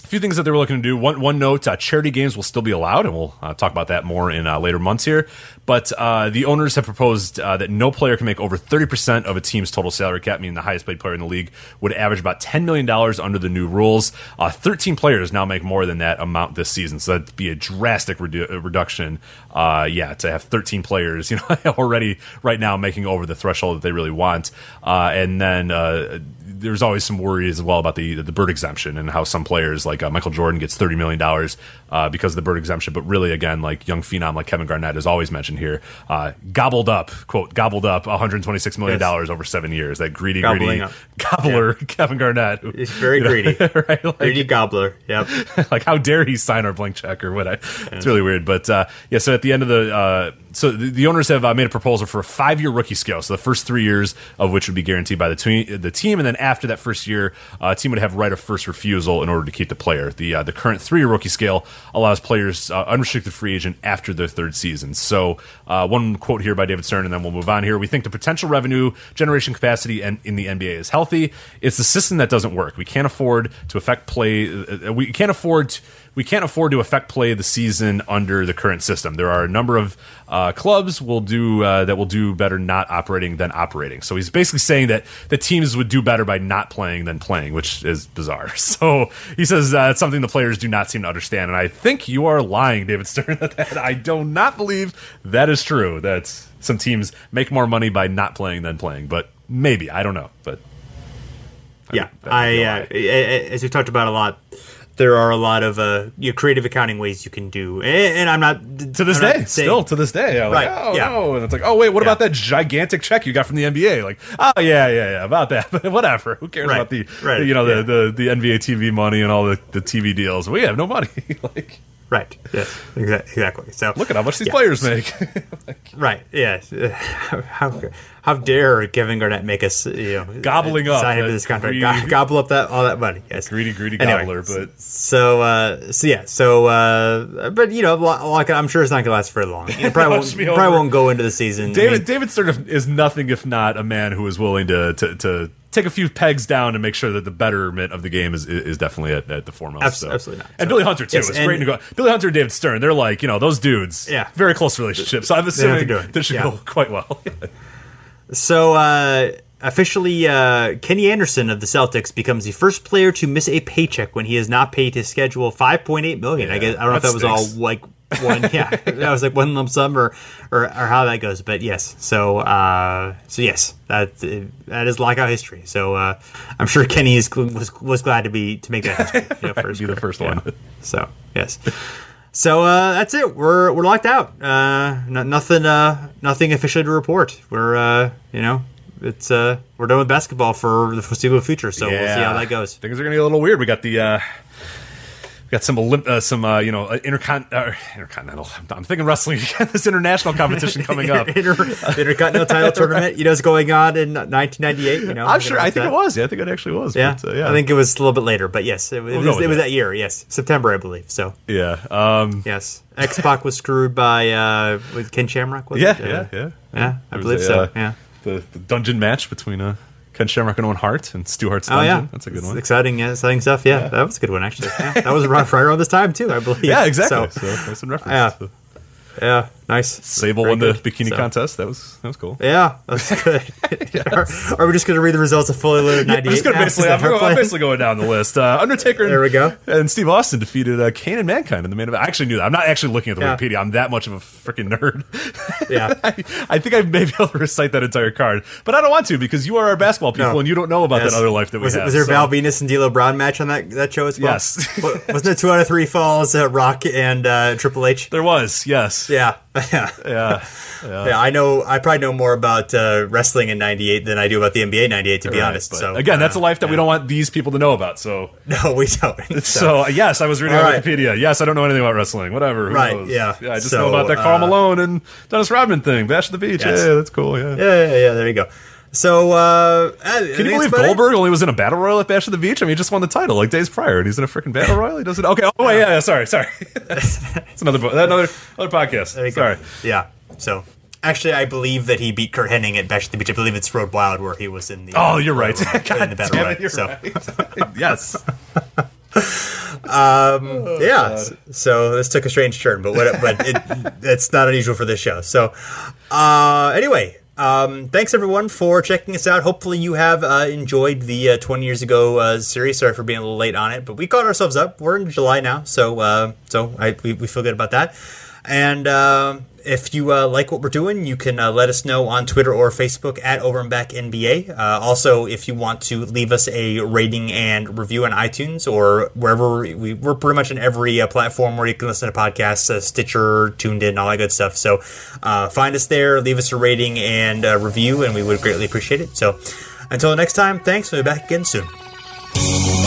a few things that they were looking to do. One, one note: uh, charity games will still be allowed, and we'll uh, talk about that more in uh, later months here. But uh, the owners have proposed uh, that no player can make over thirty percent of a team's total salary cap, meaning the highest paid player in the league would average about ten million dollars under the new rules. Uh, Thirteen players now make more than that amount this season, so that'd be a drastic redu- reduction. Yeah, to have thirteen players, you know, already right now making over the threshold that they really want, and then. There's always some worries as well about the the bird exemption and how some players like uh, Michael Jordan gets thirty million dollars uh, because of the bird exemption, but really again like young phenom like Kevin Garnett is always mentioned here, uh, gobbled up quote gobbled up 126 million dollars over seven years. That greedy Gobbling greedy up. gobbler Kevin Garnett, who- It's very you know, greedy. right? Like, Greedy gobbler. Yep. like how dare he sign our blank check or what? I, it's really weird. But uh, yeah, so at the end of the uh, so the, the owners have uh, made a proposal for a five year rookie scale. So the first three years of which would be guaranteed by the the team, and then after that first year, uh, team would have right of first refusal in order to keep the player. The uh, the current three year rookie scale allows players uh, unrestricted free agent after their third season. So uh, one quote here by David Stern, and then we'll move on here. We think the potential revenue generation capacity and in the NBA is healthy. It's the system that doesn't work. We can't afford to affect play. uh, We can't afford. To, we can't afford to affect play the season under the current system. There are a number of uh, clubs will do uh, that will do better not operating than operating. So he's basically saying that the teams would do better by not playing than playing, which is bizarre. So he says uh, it's something the players do not seem to understand, and I think you are lying, David Stern. That I do not believe that is true. That some teams make more money by not playing than playing, but maybe I don't know. But Yeah, that I, uh, lie. a- a- as we've talked about a lot, there are a lot of uh, you know, creative accounting ways you can do, and, and I'm not to this I'm day, still to this day, I'm like, Right, oh yeah. no, and it's like, oh wait, what Yeah. about that gigantic check you got from the NBA? Like, oh yeah, yeah, yeah, about that, but whatever. Who cares Right, about the, right, you know, yeah. the, the the NBA TV money and all the, the TV deals? We have no money. like, Right. Yes. Exactly. So Look at how much these Yeah. players make. Right. Yes. How how dare Kevin Garnett make us you know Gobbling up sign him that to this contract greedy- go- gobble up that all that money? Yes. greedy, greedy Anyway, gobbler, but So uh, so yeah. So uh, but you know, like I'm sure it's not gonna last very long. You probably it won't, probably over. won't go into the season. I David mean, David Stern is nothing if not a man who is willing to to, to take a few pegs down to make sure that the betterment of the game is is definitely at, at the foremost. Abs- so. absolutely not. And So- Billy Hunter too. Yes, it's great to go. Billy Hunter and David Stern, they're like you know those dudes. Yeah. very close relationship. So I'm assuming this should Yeah. go quite well. So uh, officially, uh, Kenny Anderson of the Celtics becomes the first player to miss a paycheck when he has not paid his schedule five point eight million. I guess I don't know if that that was all like one. Yeah, that was like one lump sum or, or or how that goes. But yes, so uh, so yes, that that is lockout history. So uh, I'm sure Kenny is was was glad to be to make that history. You know, for his Be the first Yeah. one. So yes. So uh, that's it. We're we're locked out. Uh, no, nothing uh, nothing officially to report. We're uh, you know it's uh, we're done with basketball for the foreseeable future. So we'll see how that goes. Things are to get a little weird. We got the. Uh, we got some Olymp- uh, some uh, you know uh, intercon- uh, intercontinental. I'm thinking wrestling. this international competition coming up. Inter- the Intercontinental title tournament, you know, is going on in 1998. You know, I'm sure. I think that. it was. Yeah, I think it actually was. Yeah, but, uh, yeah. I think it was a little bit later, but yes, it, was- We'll it was, it was that. that year. Yes, September, I believe. So Yeah. Um, yes, X Pac was screwed by uh, with Ken Shamrock. Was yeah, it? Yeah, yeah. yeah. I believe a, so. uh, yeah. The, the dungeon match between uh, Ken Shamrock and Owen Hart and Stu Hart's Oh dungeon. yeah, That's a good It's one. Exciting, yeah, exciting stuff. Yeah, that was a good one actually. Yeah, that was right around this time too, I believe. Yeah, exactly. So, So, that's in reference. Yeah. to- yeah, nice. Sable Very won the good. bikini So- contest. That was that was cool. Yeah, that's good. are, are we just going to read the results of Fully Loaded I'm 98? just gonna now? basically, I'm, our go- I'm basically going down the list. Uh, Undertaker and, There we go. and Steve Austin defeated uh, Kane and Mankind in the main event. I actually knew that. I'm not actually looking at the Yeah. Wikipedia. I'm that much of a freaking nerd. Yeah. I, I think I may be able to recite that entire card, but I don't want to because you are our basketball people No. and you don't know about Yes. that other life that we was, have. Was there so- Val Venis and D'Lo Brown match on that that show as well? Yes. Wasn't it two out of three falls? Uh, Rock and uh, Triple H. There was, yes. Yeah, yeah, Yeah. yeah. I know. I probably know more about uh, wrestling in '98 than I do about the NBA '98. To be Right, honest. So again, that's a uh, life that we don't want these people to know about. So, No, we don't. so, yes, I was reading right. Wikipedia. Yes, I don't know anything about wrestling. Whatever. Who Right, knows? yeah. Yeah, I just So, know about that Karl uh, Malone and Dennis Rodman thing. Bash at the beach. Yes. Yeah, that's cool. Yeah. yeah, yeah, yeah. There you go. So, uh, Can you believe Goldberg only was in a battle royal at Bash at the Beach? I mean, he just won the title like days prior, and he's in a freaking battle royal. He doesn't. Okay. Oh yeah, yeah. Sorry, sorry. It's another another another podcast. You go. Sorry. Yeah. So. Actually, I believe that he beat Curt Hennig at Bash at the Beach. I believe it's Road Wild where he was in the. Oh, you're right. in God the battle royal. it, you're so, right. yes. Um, yeah. s- So this took a strange turn, but what, but it, it's not unusual for this show. So uh, anyway, um, thanks everyone for checking us out. Hopefully you have uh, enjoyed the uh, 20 years ago uh, series. Sorry for being a little late on it, but we caught ourselves up. We're in July now, so uh, so I, we, we feel good about that. And uh, if you uh, like what we're doing, you can uh, let us know on Twitter or Facebook at Over and Back NBA. Uh, also, if you want to leave us a rating and review on iTunes or wherever we, we're pretty much in every uh, platform where you can listen to podcasts, uh, Stitcher, TuneIn, all that good stuff. So uh, find us there, leave us a rating and review, and we would greatly appreciate it. So until next time, thanks. We'll be back again soon.